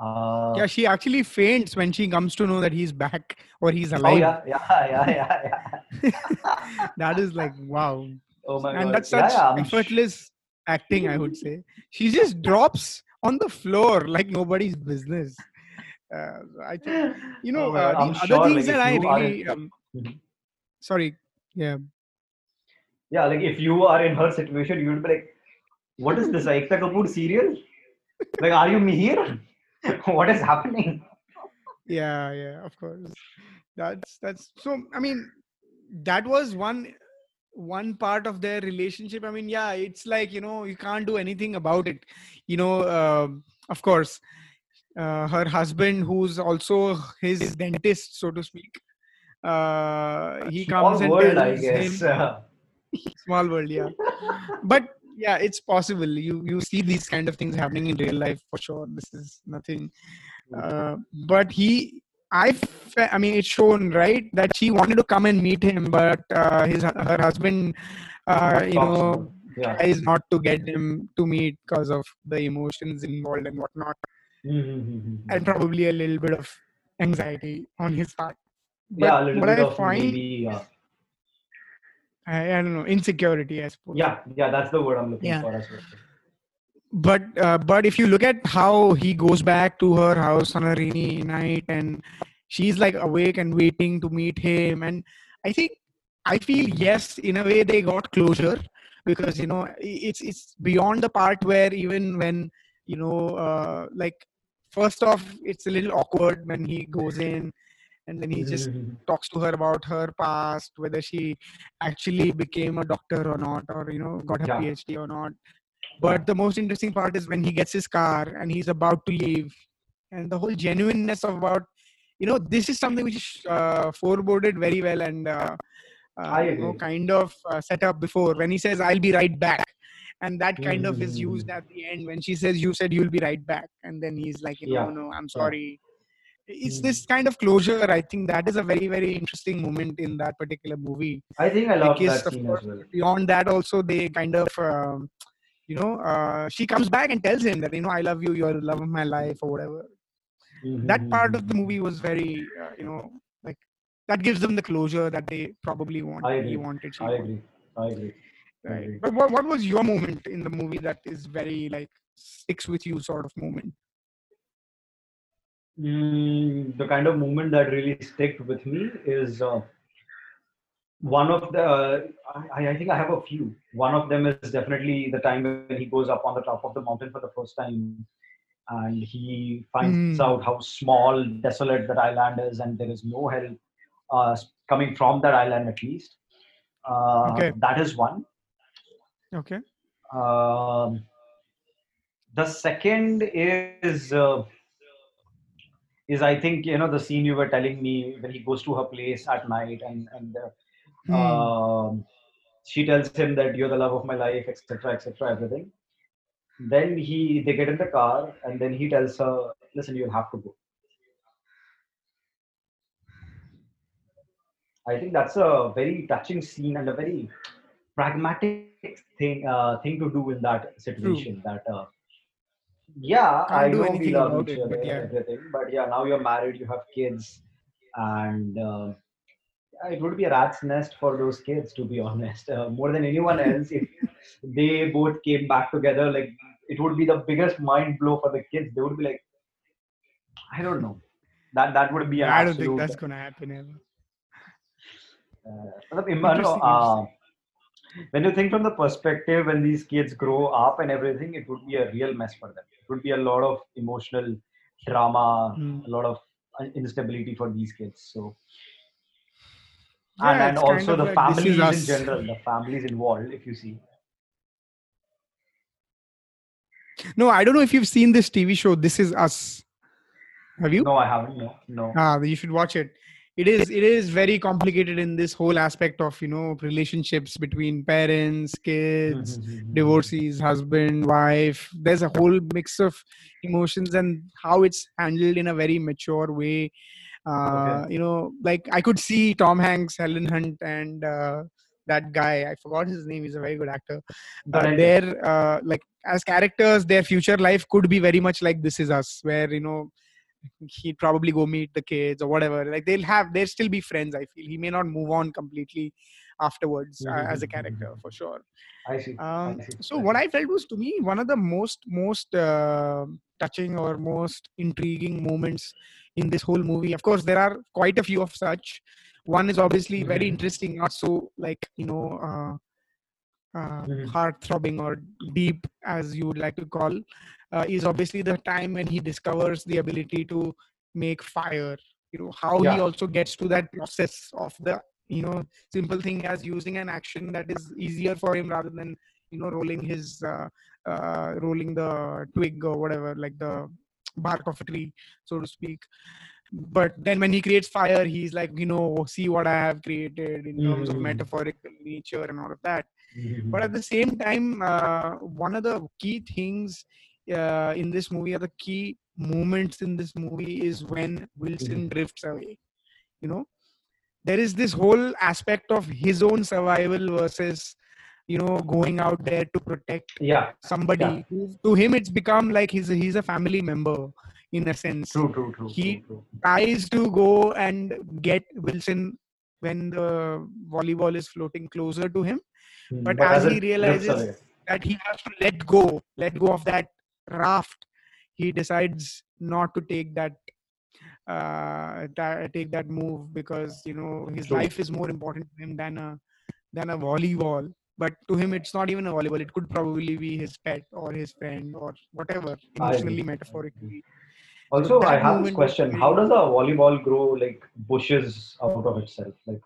Uh, yeah, she actually faints when she comes to know that he's back or he's oh alive. yeah, yeah, yeah, yeah, yeah. that is like wow. Oh my God and god. that's such yeah, I'm effortless acting, I would say. She just drops on the floor like nobody's business. Uh, I think you know Oh uh, the other sure, things like, that I you are in- really um, Mhm. sorry yeah yeah, like if you are in her situation, you would be like, "What is this, Ekta Kapoor serial? Like, are you me here? what is happening?" yeah yeah of course that's that's so i mean that was one one part of their relationship i mean yeah it's like you know you can't do anything about it. You know um of course uh, her husband who's also his dentist so to speak uh he Small comes and world, I guess. small world yeah. But yeah it's possible. You you see these kind of things happening in real life for sure. This is nothing uh, but he i i mean it's shown right that she wanted to come and meet him but uh, his her husband uh, you know yeah. tries not to get him to meet because of the emotions involved and whatnot Mhm. and probably a little bit of anxiety on his part but yeah, a little what bit i of find maybe. I, I don't know insecurity i suppose yeah, yeah, that's the word I'm looking Yeah. for as well. But uh, but if you look at how he goes back to her house on a rainy night and she's like awake and waiting to meet him and i think i feel yes in a way they got closure because you know it's it's beyond the part where even when you know uh, like first off, it's a little awkward when he goes in and then he just Mhm. talks to her about her past, whether she actually became a doctor or not, or you know, got her Yeah. PhD or not. But the most interesting part is when he gets his car and he's about to leave, and the whole genuineness of about, you know, this is something which is uh, foreboded very well and uh, uh, you know, kind of uh, set up before when he says, "I'll be right back." And that kind of is used at the end when she says, "You said you'll be right back," and then he's like, "No, Yeah. no, I'm sorry." It's this kind of closure. I think that is a very, very interesting moment in that particular movie. I think I love Because, that scene course, as well. Beyond that, also they kind of, um, you know, uh, she comes back and tells him that you know, I love you, you're the love of my life, or whatever. That part of the movie was very, uh, you know, like that gives them the closure that they probably want. I He wanted. She I wanted. agree. I agree. I Right. agree. But what, what was your moment in the movie that is very like sticks with you sort of moment? Mm, the kind of moment that really stick with me is uh, one of the. Uh, I, I think I have a few. One of them is definitely the time when he goes up on the top of the mountain for the first time, and he finds Mm. out how small, desolate that island is, and there is no help uh, coming from that island at least. Uh, Okay. That is one. Okay. Um, the second is uh, is I think you know the scene you were telling me when he goes to her place at night and and uh, Hmm. um, she tells him that you're the love of my life, etc., etc., everything. Then he they get in the car and then he tells her, "Listen, you'll have to go." I think that's a very touching scene and a very pragmatic thing uh, thing to do in that situation. That uh, yeah, Can't I do know we anything love about each other, but yeah. everything, but yeah, now you're married, you have kids, and uh, it would be a rat's nest for those kids, to be honest. Uh, more than anyone else, if they both came back together, like it would be the biggest mind blow for the kids. They would be like, I don't know. That that would be an. I don't think that's gonna happen ever. Uh, interesting, uh, interesting. when you think from the perspective when these kids grow up and everything, it would be a real mess for them. It would be a lot of emotional drama, mm. a lot of uh, instability for these kids. So yeah, and, and it's kind also of the like, families in us. general, the families involved, if you see. No, I don't know if you've seen this TV show. This is Us. Have you? No, I haven't. No, no. Ah, you should watch it. It is it is very complicated in this whole aspect of you know relationships between parents, kids, mm-hmm, mm-hmm, mm-hmm. divorcees, husband, wife. There's a whole mix of emotions and how it's handled in a very mature way. Uh, You know, like I could see Tom Hanks, Helen Hunt, and uh, that guy. I forgot his name. He's a very good actor. Uh, their uh, like as characters, their future life could be very much like This Is Us, where you know he'd probably go meet the kids or whatever. Like they'll have, they'll still be friends. I feel he may not move on completely afterwards uh, as a character for sure. I see. Um, I see. so what I felt was to me one of the most most uh, touching or most intriguing moments in this whole movie. Of course, there are quite a few of such. One is obviously very Mhm. interesting, not so like you know uh, uh, Mhm. heart throbbing or deep as you would like to call. Uh, is obviously the time when he discovers the ability to make fire. You know how he also gets to that process of the you know simple thing as using an action that is easier for him rather than you know rolling his uh, uh, rolling the twig or whatever like the bark of a tree so to speak but then when he creates fire he's like you know see what i have created in terms of Mhm. metaphorical nature and all of that Mhm. but at the same time uh, one of the key things uh, in this movie or the key moments in this movie is when wilson drifts away you know there is this whole aspect of his own survival versus you know going out there to protect yeah, somebody. Yeah. to him it's become like he's a, he's a family member in a sense. True, true, true, He- true, true. tries to go and get wilson when the volleyball is floating closer to him. Mhm. but as he realizes- that he has to let go let go of that raft he decides not to take that uh ta- take that move because you know his life is more important to him than a than a volleyball but to him it's not even a volleyball it could probably be his pet or his friend or whatever I emotionally metaphorically Also, I have this question: very- How does a volleyball grow like bushes out of itself? Like,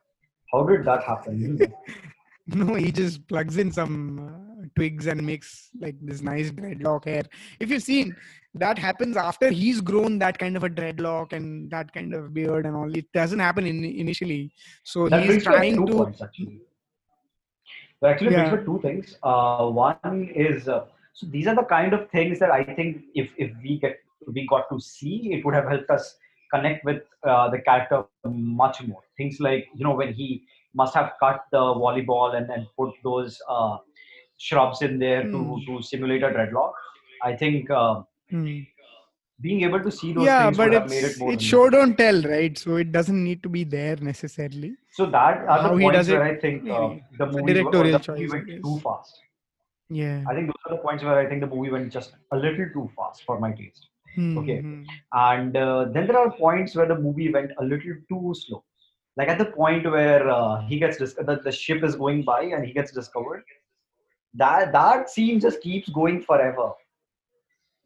how did that happen? No, he just plugs in some uh, twigs and makes like this nice dreadlock hair. If you've seen, that happens after he's grown that kind of a dreadlock and that kind of beard and all. It doesn't happen in, initially. So that he's brings me up trying to. points actually. That actually Yeah. me two things. Uh, one is uh, so these are the kind of things that I think if if we get we got to see, it would have helped us connect with uh, the character much more. Things like you know when he must have cut the volleyball and and put those uh, shrubs in there to Hmm. to simulate a dreadlock. I think uh, Hmm. Being able to see those Yeah, things but have made it more. it's realistic. show don't tell, right? So it doesn't need to be there necessarily. So that are How the points where it, I think uh, the movie, directorial the movie went too fast. Yeah. I think those are the points where I think the movie went just a little too fast for my taste. Hmm, Okay. hmm. And uh, then there are points where the movie went a little too slow. Like at the point where uh, he gets dis- the, the ship is going by and he gets discovered. That that scene just keeps going forever.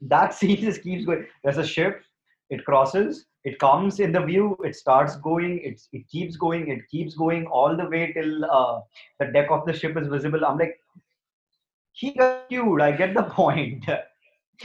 That scene just keeps going. There's a ship, it crosses, it comes in the view, it starts going, it, it keeps going, it keeps going all the way till uh, the deck of the ship is visible. I'm like, he got cute. I get the point.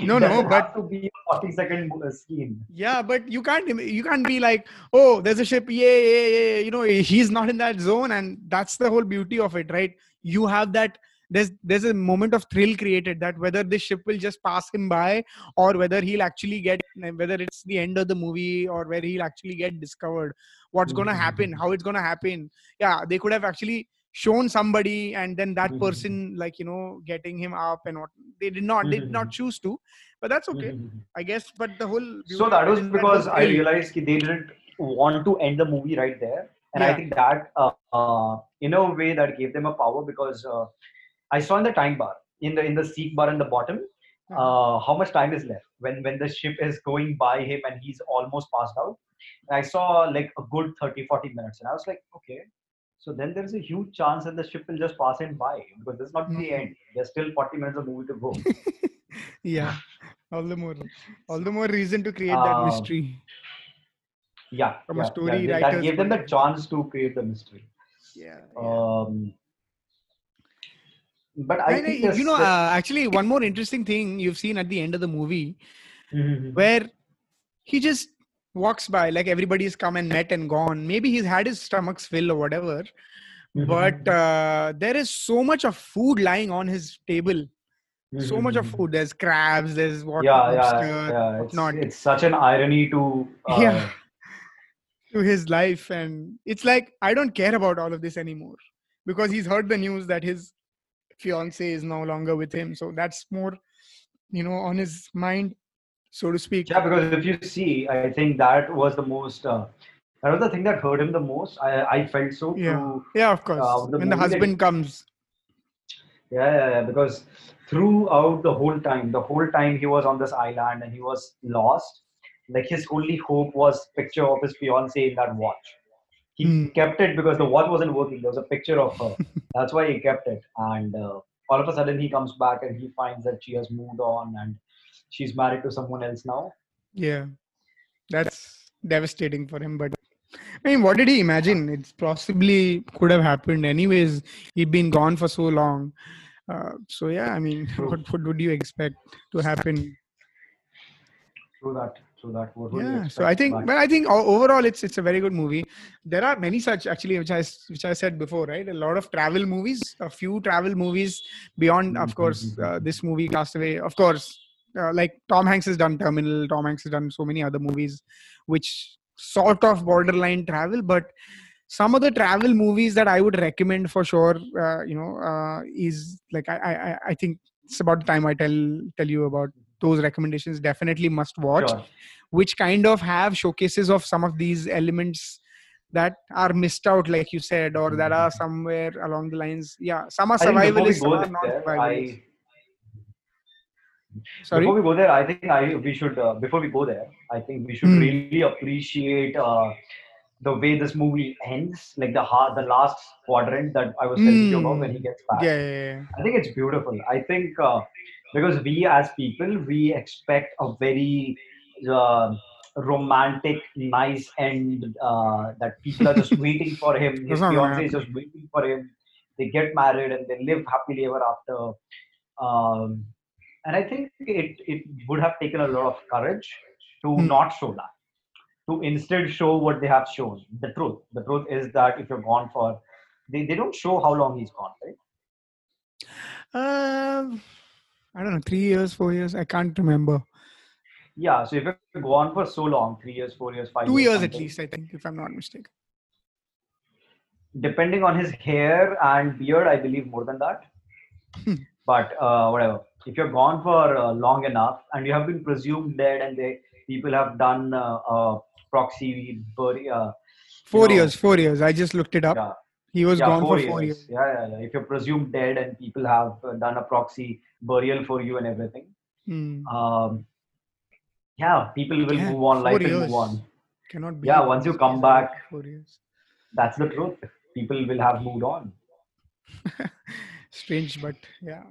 No, no, but to be a 40 second uh, scene. Yeah, but you can't you can't be like, oh, there's a ship, yeah, yeah, yeah. You know, he's not in that zone, and that's the whole beauty of it, right? You have that. There's there's a moment of thrill created that whether this ship will just pass him by or whether he'll actually get whether it's the end of the movie or where he'll actually get discovered. What's gonna Mhm. happen? How it's gonna happen? Yeah, they could have actually shown somebody and then that Mhm. person like you know getting him up and what they did not they did not Mhm. choose to but that's okay Mhm. I guess, but the whole So that was because the I realized that they didn't want to end the movie right there, and I think that uh, uh, in a way that gave them a power because uh, I saw in the time bar in the in the seek bar in the bottom Uh-huh. uh, how much time is left when when the ship is going by him and he's almost passed out. And I saw like a good 30 40 minutes, and I was like, okay. So then there's a huge chance that the ship will just pass him by because this is not the Mhm. end. There's still 40 minutes of movie to go. yeah, all the more, all the more reason to create that Um, mystery. Yeah, From a story yeah. That- That gave them the point of view. chance to create the mystery. Yeah. Um, but I you know, uh, actually, one more interesting thing you've seen at the end of the movie Mhm. where he just walks by like everybody's come and met and gone. Maybe he's had his stomach's fill or whatever, but Mhm. uh, there is so much of food lying on his table. So much of Mhm. food. There's crabs. There's what Yeah, yeah, lobster, yeah. It's, whatnot. it's such an irony to. Uh, Yeah. to his life and it's like i don't care about all of this anymore because he's heard the news that his fiance is no longer with him so that's more you know on his mind so to speak Yeah, because if you see, I think that was the most. Uh, that was the thing that hurt him the most. I, I felt so. Yeah. through- yeah of course uh, the when the husband comes Yeah, yeah, yeah, because throughout the whole time, the whole time he was on this island and he was lost. Like his only hope was picture of his fiance in that watch. He Hmm. kept it because the watch wasn't working. There was a picture of her. That's why he kept it. And uh, all of a sudden he comes back and he finds that she has moved on and she's married to someone else now. yeah that's devastating for him but i mean what did he imagine it's possibly could have happened anyways he'd been gone for so long uh, so yeah i mean what, what would you expect to happen Through that, through that. What yeah so i think But- i think overall it's it's a very good movie. There are many such actually which i which i said before right? A lot of travel movies a few travel movies beyond of course uh, this movie Cast Away of course uh, like tom hanks has done terminal tom hanks has done so many other movies which sort of borderline travel but some of the travel movies that i would recommend for sure uh, you know uh, is like I, I I- i think it's about the time i tell tell you about those recommendations. Definitely must watch. Sure. Which kind of have showcases of some of these elements that are missed out, like you said, or that are somewhere along the lines. Yeah, some are I think before we survivalists, some go are not there, survivalists. I, Sorry. Before we go there, I think I we should uh, before we go there, I think we should Hmm. really appreciate uh, the way this movie ends, like the ha- the last quadrant that I was telling you about when he Hmm. gets back. Yeah, yeah, yeah. I think it's beautiful. I think uh, because we as people we expect a very uh, romantic, nice end uh, that people are just waiting for him. His fiance is just waiting for him. They get married and they live happily ever after. Um, and I think it, it would have taken a lot of courage to Hmm. not show that. To instead show what they have shown, the truth. The truth is that if you're gone for, they, they don't show how long he's gone, right? Um, I don't know, three years, four years. I can't remember. Yeah, so if you're gone for so long, three years, four years, five Two years at something, least, I think, if I'm not mistaken. depending on his hair and beard, I believe more than that. Hmm. but uh, whatever. If you're gone for uh, long enough and you have been presumed dead, and they people have done uh, proxy bury, uh, Four know, years, four years. I just looked it up. yeah, He was yeah, gone four for years. four years. Yeah, yeah, yeah. If you're presumed dead and people have uh, done a proxy burial for you and everything, Hmm. um, yeah, people will Yeah, move on. Life will move on. Cannot be. Yeah, once you come back, Four years. that's the truth. People will have moved on. Strange, but yeah.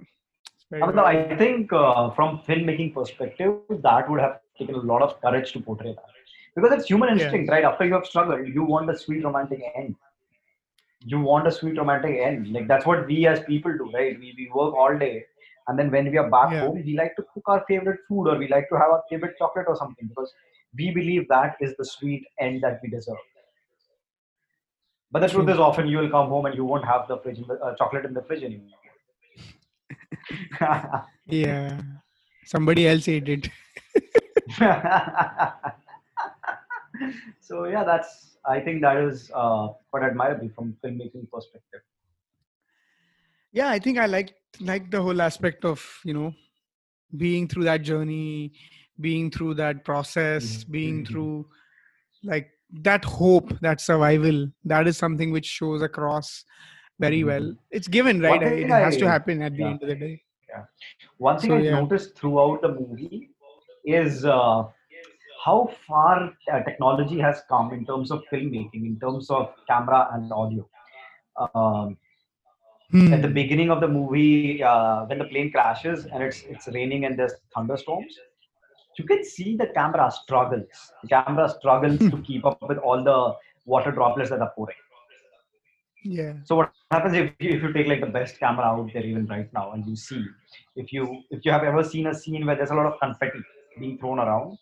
I, mean, well- I think uh, from filmmaking perspective, that would have taken a lot of courage to portray that. Because it's human Yeah. instinct, right? After you have struggled, you want a sweet romantic end. You want a sweet romantic end. Like that's what we as people do, right? We, we work all day. And then when we are back Yeah. home, we like to cook our favorite food or we like to have our favorite chocolate or something because we believe that is the sweet end that we deserve. But the truth is, often you will come home and you won't have the fridge, in the, uh, chocolate in the fridge anymore. Yeah. Somebody else ate it. so yeah, that's I think that is uh, quite admirable from filmmaking perspective. Yeah, I think I like like the whole aspect of, you know, being through that journey, being through that process, Mhm, being mhm. through like that hope, that survival. That is something which shows across very Mhm. well. It's given, right? It has to happen at the end of the day. yeah One thing So, I yeah. noticed throughout the movie is uh, how far uh, technology has come in terms of filmmaking, in terms of camera and audio. Um, at the Hmm. beginning of the movie, uh, when the plane crashes and it's it's raining and there's thunderstorms, you can see the camera struggles. The camera struggles to keep up with all the water droplets that are pouring. Yeah. So what happens if you, if you take like the best camera out there even right now and you see if you if you have ever seen a scene where there's a lot of confetti being thrown around,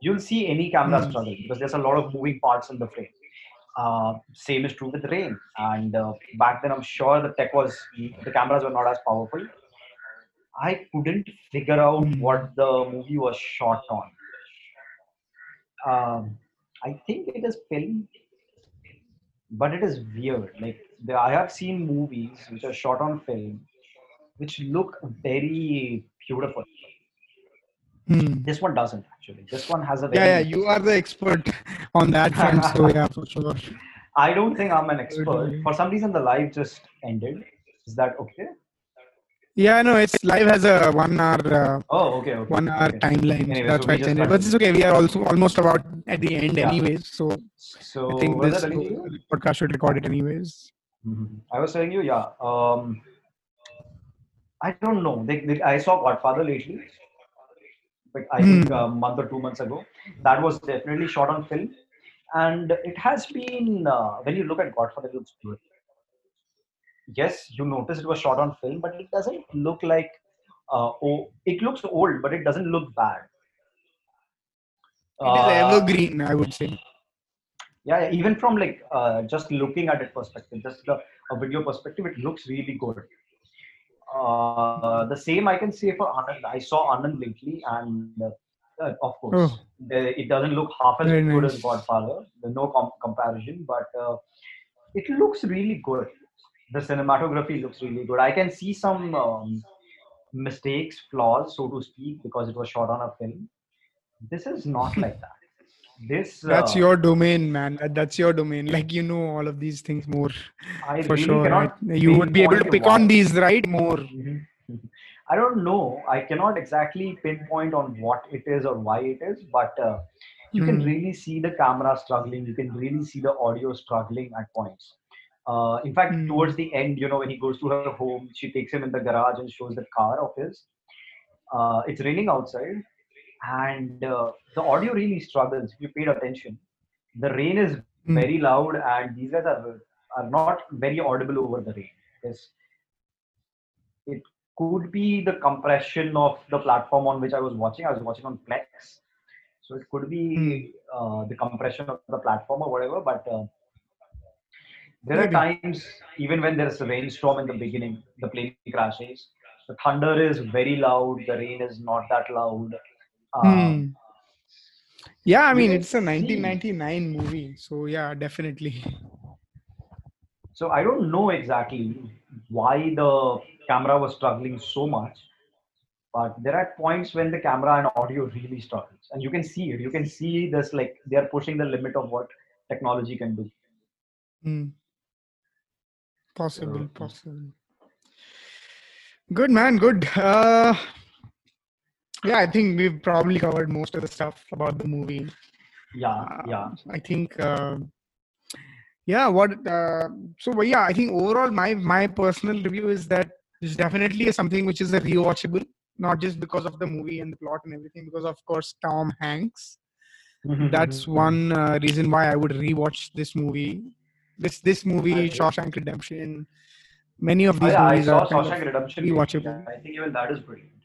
you'll see any camera Hmm. struggle because there's a lot of moving parts in the frame. Uh, same is true with rain. And uh, back then, I'm sure the tech was the cameras were not as powerful. I couldn't figure out what the movie was shot on. Um, I think it is film, but it is weird. Like the, I have seen movies which are shot on film, which look very beautiful. Hmm. This one doesn't actually. This one has a very. Yeah, yeah, you are the expert on that front, so yeah, for sure. I don't think I'm an expert. For some reason, the live just ended. Is that okay? Yeah, no, it's live has a one hour uh, Oh, okay, okay. one hour okay. timeline. Anyway, That's so why it's ended. But it's okay. We are also almost about at the end, Yeah. anyways. So So I think this I podcast should record it anyways. Mhm. I was telling you, yeah. Um, I don't know. They, they, I saw Godfather lately, like I think Hmm. a month or two months ago. That was definitely shot on film, and it has been. Uh, when you look at Godfather, it looks good. Yes, you notice it was shot on film, but it doesn't look like. Uh, oh, it looks old, but it doesn't look bad. It is Uh, evergreen, I would say. yeah even from like uh, just looking at it perspective just the a video perspective it looks really good uh, the same i can say for anand. I saw anand lately and uh, of course Oh. the- it doesn't look half as Very good nice. as godfather there's no com- comparison but uh, it looks really good. The cinematography looks really good. I can see some um, mistakes flaws so to speak because it was shot on a film. This is not like that this That's uh, your domain, man. That, that's your domain. Like you know all of these things more I for really sure. Right? You would be able to pick on these, right? More. I don't know. I cannot exactly pinpoint on what it is or why it is, but uh, you can Hmm. really see the camera struggling. You can really see the audio struggling at points. Uh, in fact, Hmm. towards the end, you know, when he goes to her home, she takes him in the garage and shows the car of his. Uh, it's raining outside, and uh, the audio really struggles. If you paid attention, the rain is Hmm. very loud, and these guys are are not very audible over the rain. Yes, it could be the compression of the platform on which I was watching. I was watching on Plex, so it could be uh, the compression of the platform or whatever. But uh, there are times, even when there's a rainstorm in the beginning, the plane crashes. The thunder is very loud. The rain is not that loud. Um, Hmm. Yeah, I mean it's a see. 1999 movie, so yeah, definitely. So I don't know exactly why the camera was struggling so much, but there are points when the camera and audio really struggles, and you can see it. You can see this like they are pushing the limit of what technology can do. Hmm. Possible, So possible. Good man, good. Uh, yeah, I think we've probably covered most of the stuff about the movie. yeah, Uh, yeah. I think, uh, yeah. What? Uh, so yeah, I think overall, my my personal review is that it's definitely something which is a rewatchable, not just because of the movie and the plot and everything, because of course Tom Hanks. That's one uh, reason why I would rewatch this movie. This this movie. Shawshank Redemption. Many of Oh these yeah, I movies saw are Shawshank Redemption. rewatchable. I think even that is brilliant.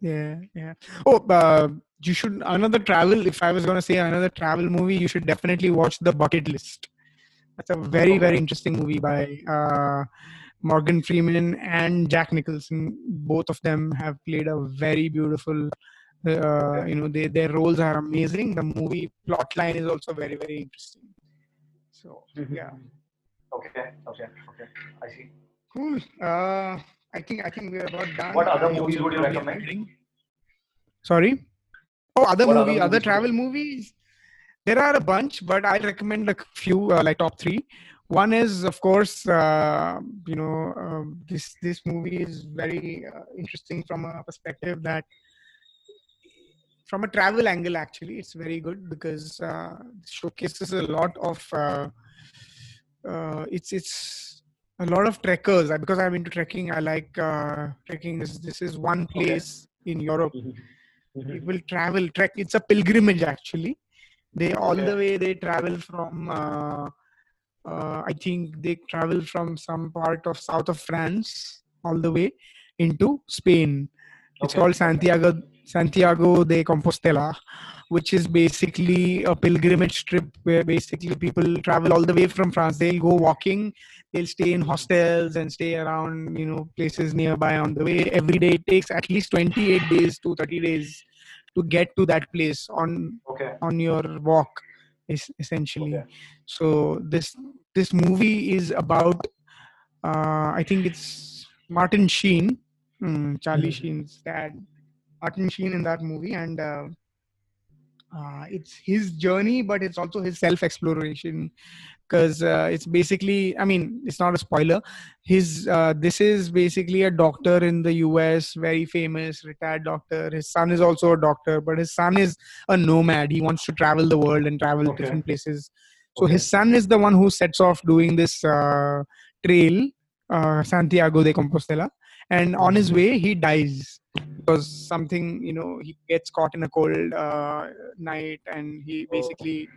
Yeah, yeah. Oh, uh, you should another travel. If I was gonna say another travel movie, you should definitely watch The Bucket List. That's a very very interesting movie by uh, Morgan Freeman and Jack Nicholson. Both of them have played a very beautiful. Uh, you know, they, their roles are amazing. The movie plot line is also very very interesting. So yeah, Okay, okay, okay. I see. cool. Uh, I think I think we're about done. What other movies would you recommend? Sorry. Oh, other What other movie, other movies would travel movies. There are a bunch, but I recommend a few, uh, like top three. One is, of course, uh, you know, um, this this movie is very uh, interesting from a perspective that, from a travel angle, actually, it's very good because uh, showcases a lot of. Uh, uh, it's it's a lot of trekkers. Because I'm into trekking, I like uh, trekking. This this is one Okay. place in Europe Mhm. people travel trek it's a pilgrimage actually they all Okay. the way they travel from uh, uh, i think they travel from some part of south of france all the way into spain it's Okay, called santiago santiago de compostela which is basically a pilgrimage trip where basically people travel all the way from france they'll go walking they'll stay in hostels and stay around you know places nearby on the way every day it takes at least 28 days to 30 days to get to that place on Okay. on your walk is essentially Okay. so this this movie is about uh, i think it's martin sheen mm, charlie Mhm. sheen's dad martin sheen in that movie and uh, uh, it's his journey but it's also his self exploration because uh, it's basically i mean it's not a spoiler his uh, this is basically a doctor in the us very famous retired doctor his son is also a doctor but his son is a nomad he wants to travel the world and travel Okay. different places so Okay. his son is the one who sets off doing this uh, trail uh, santiago de compostela and on his Mhm. way he dies because something you know he gets caught in a cold uh, night and he Oh. basically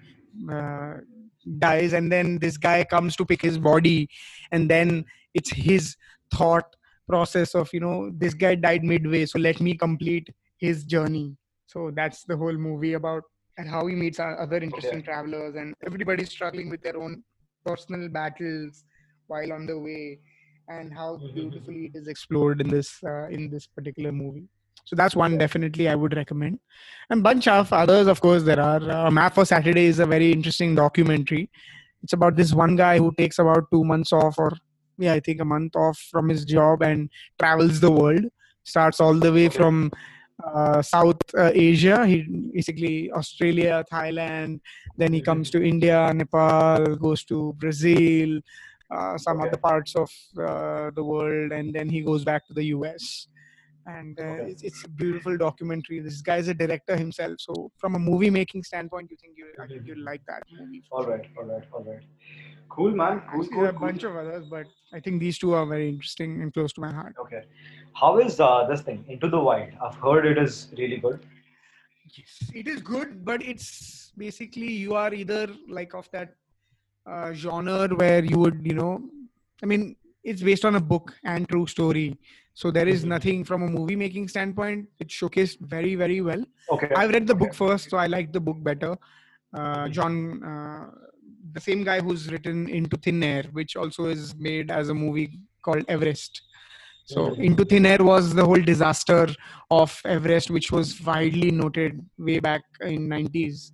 uh, dies and then this guy comes to pick his body and then it's his thought process of you know this guy died midway so let me complete his journey. So that's the whole movie about and how he meets other interesting travelers and everybody's struggling with their own personal battles while on the way and how Mhm. beautifully it is explored in this uh, in this particular movie. So that's one definitely i would recommend. And bunch of others of course there are uh, map for saturday is a very interesting documentary. It's about this one guy who takes about two months off or yeah i think a month off from his job and travels the world. Starts all the way from uh, south uh, asia. He basically australia thailand then he Mhm. comes to india nepal goes to brazil uh, some Okay. other parts of uh, the world and then he goes back to the us and uh, Okay. it's, it's a beautiful documentary. This guy is a director himself, so from a movie making standpoint, you think you I think you'll like that movie. All right, all right, all right. Cool, man. Cool, Actually, cool, there are a cool. bunch of others, but I think these two are very interesting and close to my heart. Okay. How is uh, this thing Into the Wild? I've heard it is really good. Yes, it is good, but it's basically you are either like of that uh, genre where you would, you know, I mean, it's based on a book and true story. So there is Mhm. nothing from a movie making standpoint. It's showcased very, very well. Okay. I've read the book first, so I like the book better. Uh, John, uh, the same guy who's written Into Thin Air, which also is made as a movie called Everest. So Mhm. Into Thin Air was the whole disaster of Everest, which was widely noted way back in 90s.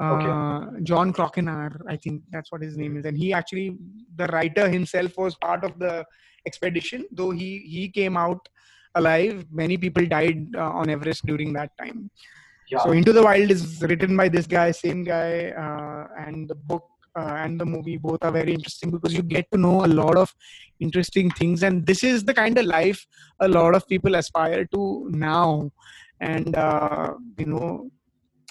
Okay. Uh, John Krokenar, I think that's what his name is, and he actually, the writer himself, was part of the expedition. Though he he came out alive, many people died uh, on Everest during that time. yeah. So Into the Wild is written by this guy, same guy, uh, and the book uh, and the movie both are very interesting because you get to know a lot of interesting things, and this is the kind of life a lot of people aspire to now. And uh, you know,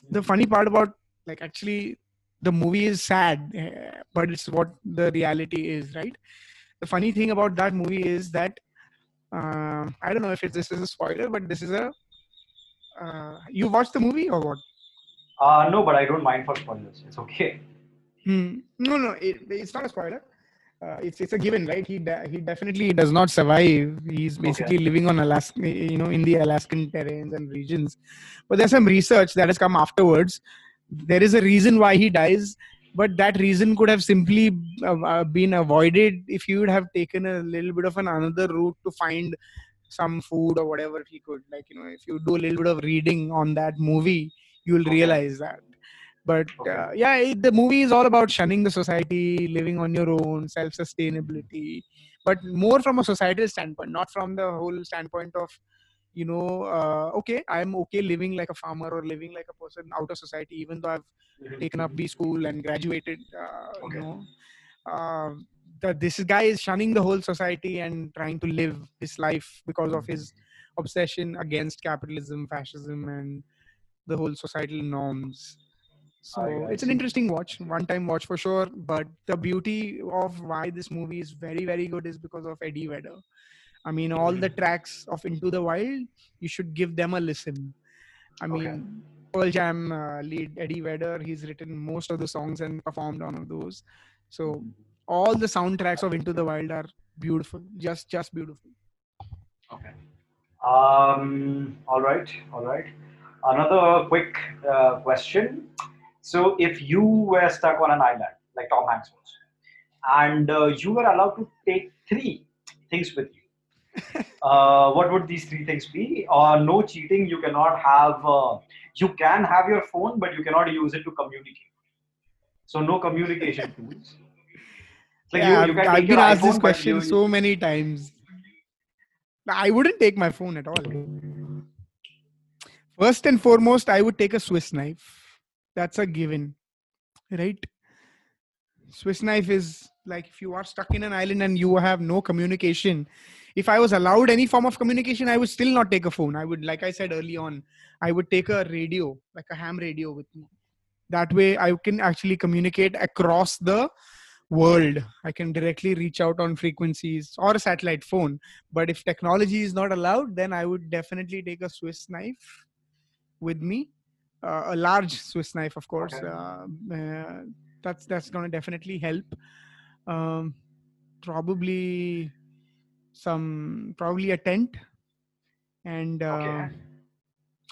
the funny part about like actually the movie is sad, eh, but it's what the reality is, right? The funny thing about that movie is that uh, I don't know if this is a spoiler, but this is a uh, you watched the movie or what? Uh, no, but I don't mind for spoilers. It's okay. Hmm. No, no, it, it's not a spoiler. Uh, it's it's a given, right? He de- he definitely does not survive. He's basically living on Alaska, you know, in the Alaskan terrains and regions. But there's some research that has come afterwards. There is a reason why he dies, but that reason could have simply uh, uh, been avoided if you would have taken a little bit of an another route to find some food or whatever he could. Like you know, if you do a little bit of reading on that movie, you'll realize that. But uh, yeah it, the movie is all about shunning the society living on your own self sustainability but more from a societal standpoint not from the whole standpoint of you know uh, okay i'm okay living like a farmer or living like a person out of society even though i've taken up b school and graduated uh, Okay. you know uh, that this guy is shunning the whole society and trying to live his life because of his obsession against capitalism fascism and the whole societal norms. So I it's an interesting watch one time watch for sure but the beauty of why this movie is very very good is because of eddie vedder i mean all the tracks of into the wild you should give them a listen i Okay. mean pearl jam uh, lead eddie vedder he's written most of the songs and performed on those so all the soundtracks of into the wild are beautiful just just beautiful Okay. Um, all right, all right. Another quick uh, question. So, if you were stuck on an island, like Tom Hanks was, and uh, you were allowed to take three things with you, uh, what would these three things be? Uh, no cheating. You cannot have. Uh, you can have your phone, but you cannot use it to communicate. So, no communication tools. Like yeah, you, you I've been asked this question so many times i wouldn't take my phone at all first and foremost i would take a swiss knife that's a given right swiss knife is like if you are stuck in an island and you have no communication if i was allowed any form of communication i would still not take a phone. I would like i said early on i would take a radio like a ham radio with me. That way i can actually communicate across the world. I can directly reach out on frequencies or a satellite phone. But if technology is not allowed then i would definitely take a swiss knife with me. Uh, a large swiss knife of course. Okay. uh, uh, that's that's going to definitely help. Um, probably some probably a tent and uh, Okay.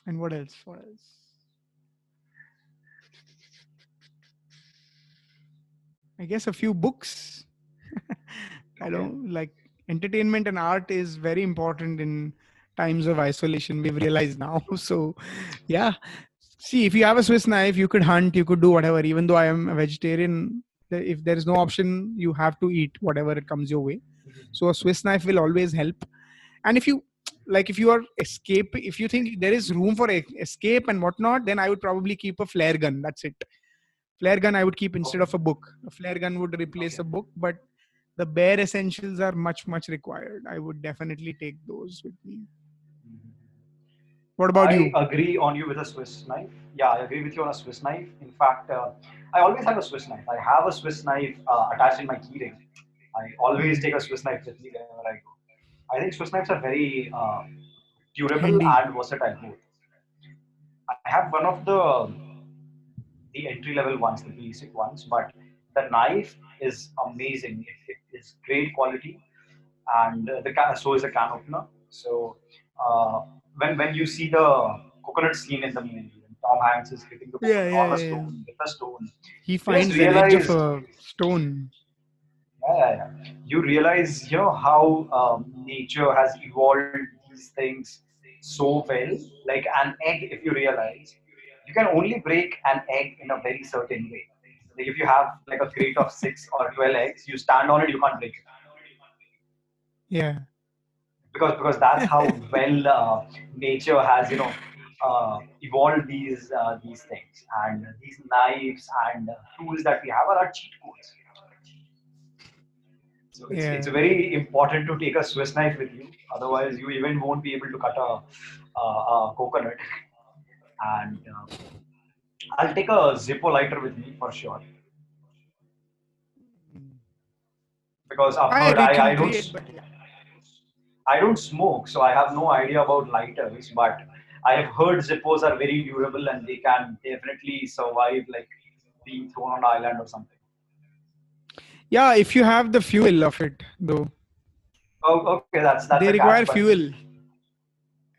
and what else? What else? I guess a few books. I don't like entertainment and art is very important in times of isolation. We've realized now. So yeah. See if you have a swiss knife you could hunt you could do whatever. Even though i am a vegetarian if there is no option you have to eat whatever it comes your way so a swiss knife will always help and if you like if you are escape if you think there is room for escape and whatnot then i would probably keep a flare gun that's it flare gun i would keep instead of a book a flare gun would replace Okay. a book but the bare essentials are much much required i would definitely take those with me. What about I you? agree on you with a Swiss knife. Yeah, I agree with you on a Swiss knife. In fact, uh, I always have a Swiss knife. I have a Swiss knife uh, attached in my keyring. I always take a Swiss knife with me wherever I go. I think Swiss knives are very uh, durable and versatile both. I have one of the the entry level ones, the basic ones, but the knife is amazing. It, it is great quality, and the can, so is the can opener. So uh, when when you see the coconut scene in the movie, Tom Hanks is hitting the Yeah, yeah, on a yeah, stone with a stone, He finds the edge of a stone. Yeah, yeah, you realize you know how um, nature has evolved these things so well. Like an egg, if you realize, you can only break an egg in a very certain way. Like if you have like a crate of six or twelve eggs, you stand on it, you can't break it Yeah. because because that's how well uh, nature has you know uh, evolved these uh, these things and these knives and tools that we have are our cheat codes. So it's, Yeah. it's very important to take a Swiss knife with you. Otherwise, you even won't be able to cut a, a, a coconut. And uh, I'll take a Zippo lighter with me for sure because I've heard I, I reckon don't yeah. I don't smoke, so I have no idea about lighters. But I have heard Zippos are very durable and they can definitely survive like being thrown on an island or something. Yeah, if you have the fuel of it, though, Oh, okay, that's that's they require catch, fuel.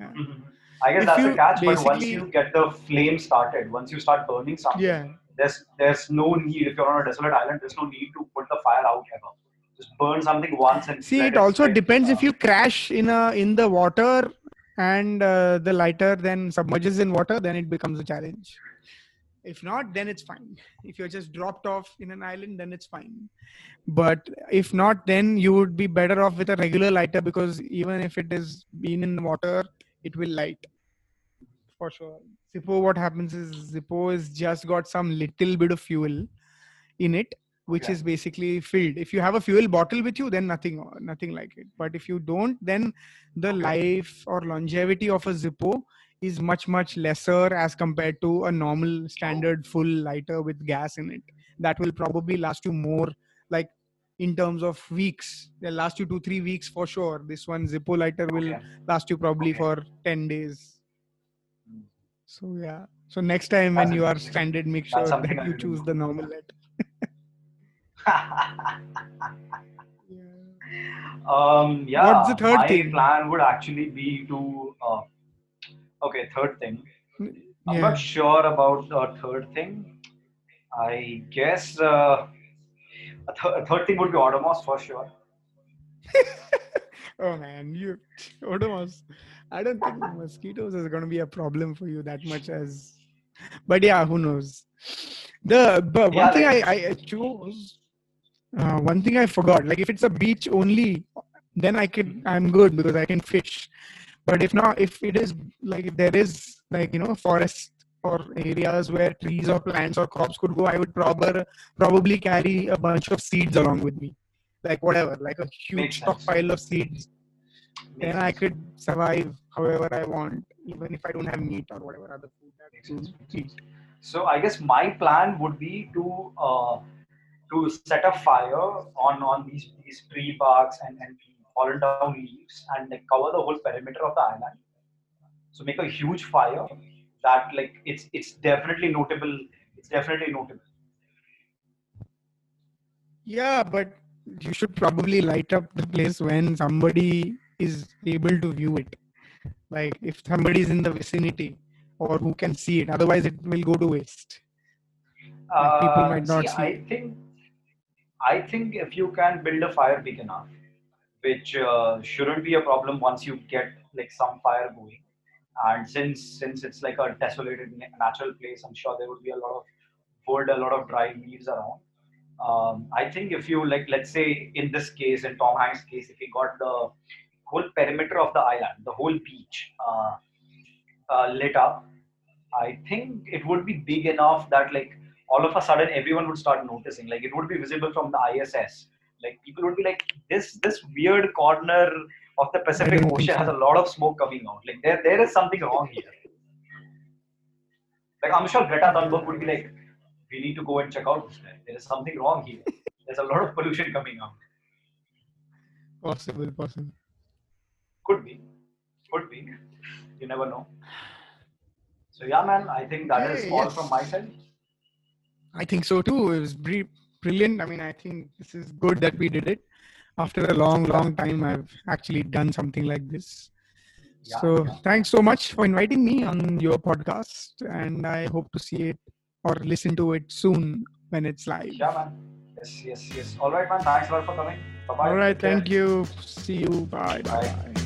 Mhm. I guess If that's the catch. But once you get the flame started, once you start burning something, Yeah. there's there's no need. If you're on a desolate island, there's no need to put the fire out ever. Just burn something once and See, it also depends Uh, if you crash in a in the water and uh, the lighter then submerges in water, then it becomes a challenge. If not, then it's fine. If you're just dropped off in an island, then it's fine. But if not, then you would be better off with a regular lighter because even if it is been in the water, it will light for sure. Zippo, what happens is Zippo is just got some little bit of fuel in it, which Okay. is basically filled. If you have a fuel bottle with you, then nothing, nothing like it. But if you don't, then the life or longevity of a Zippo is much much lesser as compared to a normal standard full lighter with gas in it. That will probably last you more, like in terms of weeks. They'll last you two three weeks for sure. This one Zippo lighter will okay. last you probably Okay. for 10 days Mm. so yeah so next time when you are stranded make sure that you choose the normal um, yeah. What's the third my thing? plan would actually be to. Uh, okay, third thing. I'm not sure about the third thing. I guess uh, a, th- a third thing would be Odomos for sure. oh man you Odomos. i don't think mosquitoes is going to be a problem for you that much as but yeah who knows the but one Yeah, thing like- I, I chose uh, one thing i forgot like if it's a beach only then i could i'm good because i can fish but if not if it is like if there is like you know forest or areas where trees or plants or crops could go i would probably probably carry a bunch of seeds along with me like whatever like a huge Makes sense. stockpile of seeds then Makes i could survive however i want even if i don't have meat or whatever other food that Makes sense. eat So I guess my plan would be to uh, to set a fire on on these these tree barks and, and fallen down leaves and like cover the whole perimeter of the island. So make a huge fire that like it's it's definitely notable. It's definitely notable. yeah but you should probably light up the place when somebody is able to view it like if somebody is in the vicinity or who can see it otherwise it will go to waste Like, people Uh, might not see, see. I think I think if you can build a fire big enough, which uh, shouldn't be a problem once you get like some fire going. And since since it's like a desolated natural place, I'm sure there would be a lot of wood, a lot of dry leaves around. Um, I think if you like, let's say in this case, in Tom Hanks' case, if he got the whole perimeter of the island, the whole beach uh, uh, lit up, I think it would be big enough that like all of a sudden everyone would start noticing. Like it would be visible from the ISS. Like people would be like, this this weird corner of the Pacific Ocean has a lot of smoke coming out. Like there, there is something wrong here. Like I'm sure Greta Thunberg would be like, we need to go and check out this guy. There is something wrong here. There's a lot of pollution coming out. Possible, possible. Could be, could be. You never know. So yeah, man. I think that is Hey, all yes. from my side. I think so too. It was bri- brilliant. I mean, I think this is good that we did it. After a long, long time, I've actually done something like this. Yeah, so, yeah. thanks so much for inviting me on your podcast. And I hope to see it or listen to it soon when it's live. Yeah, man. Yes, yes, yes. All right, man. Thanks a lot for coming. Bye bye. All right. Thank you. See you. Bye. Bye. bye.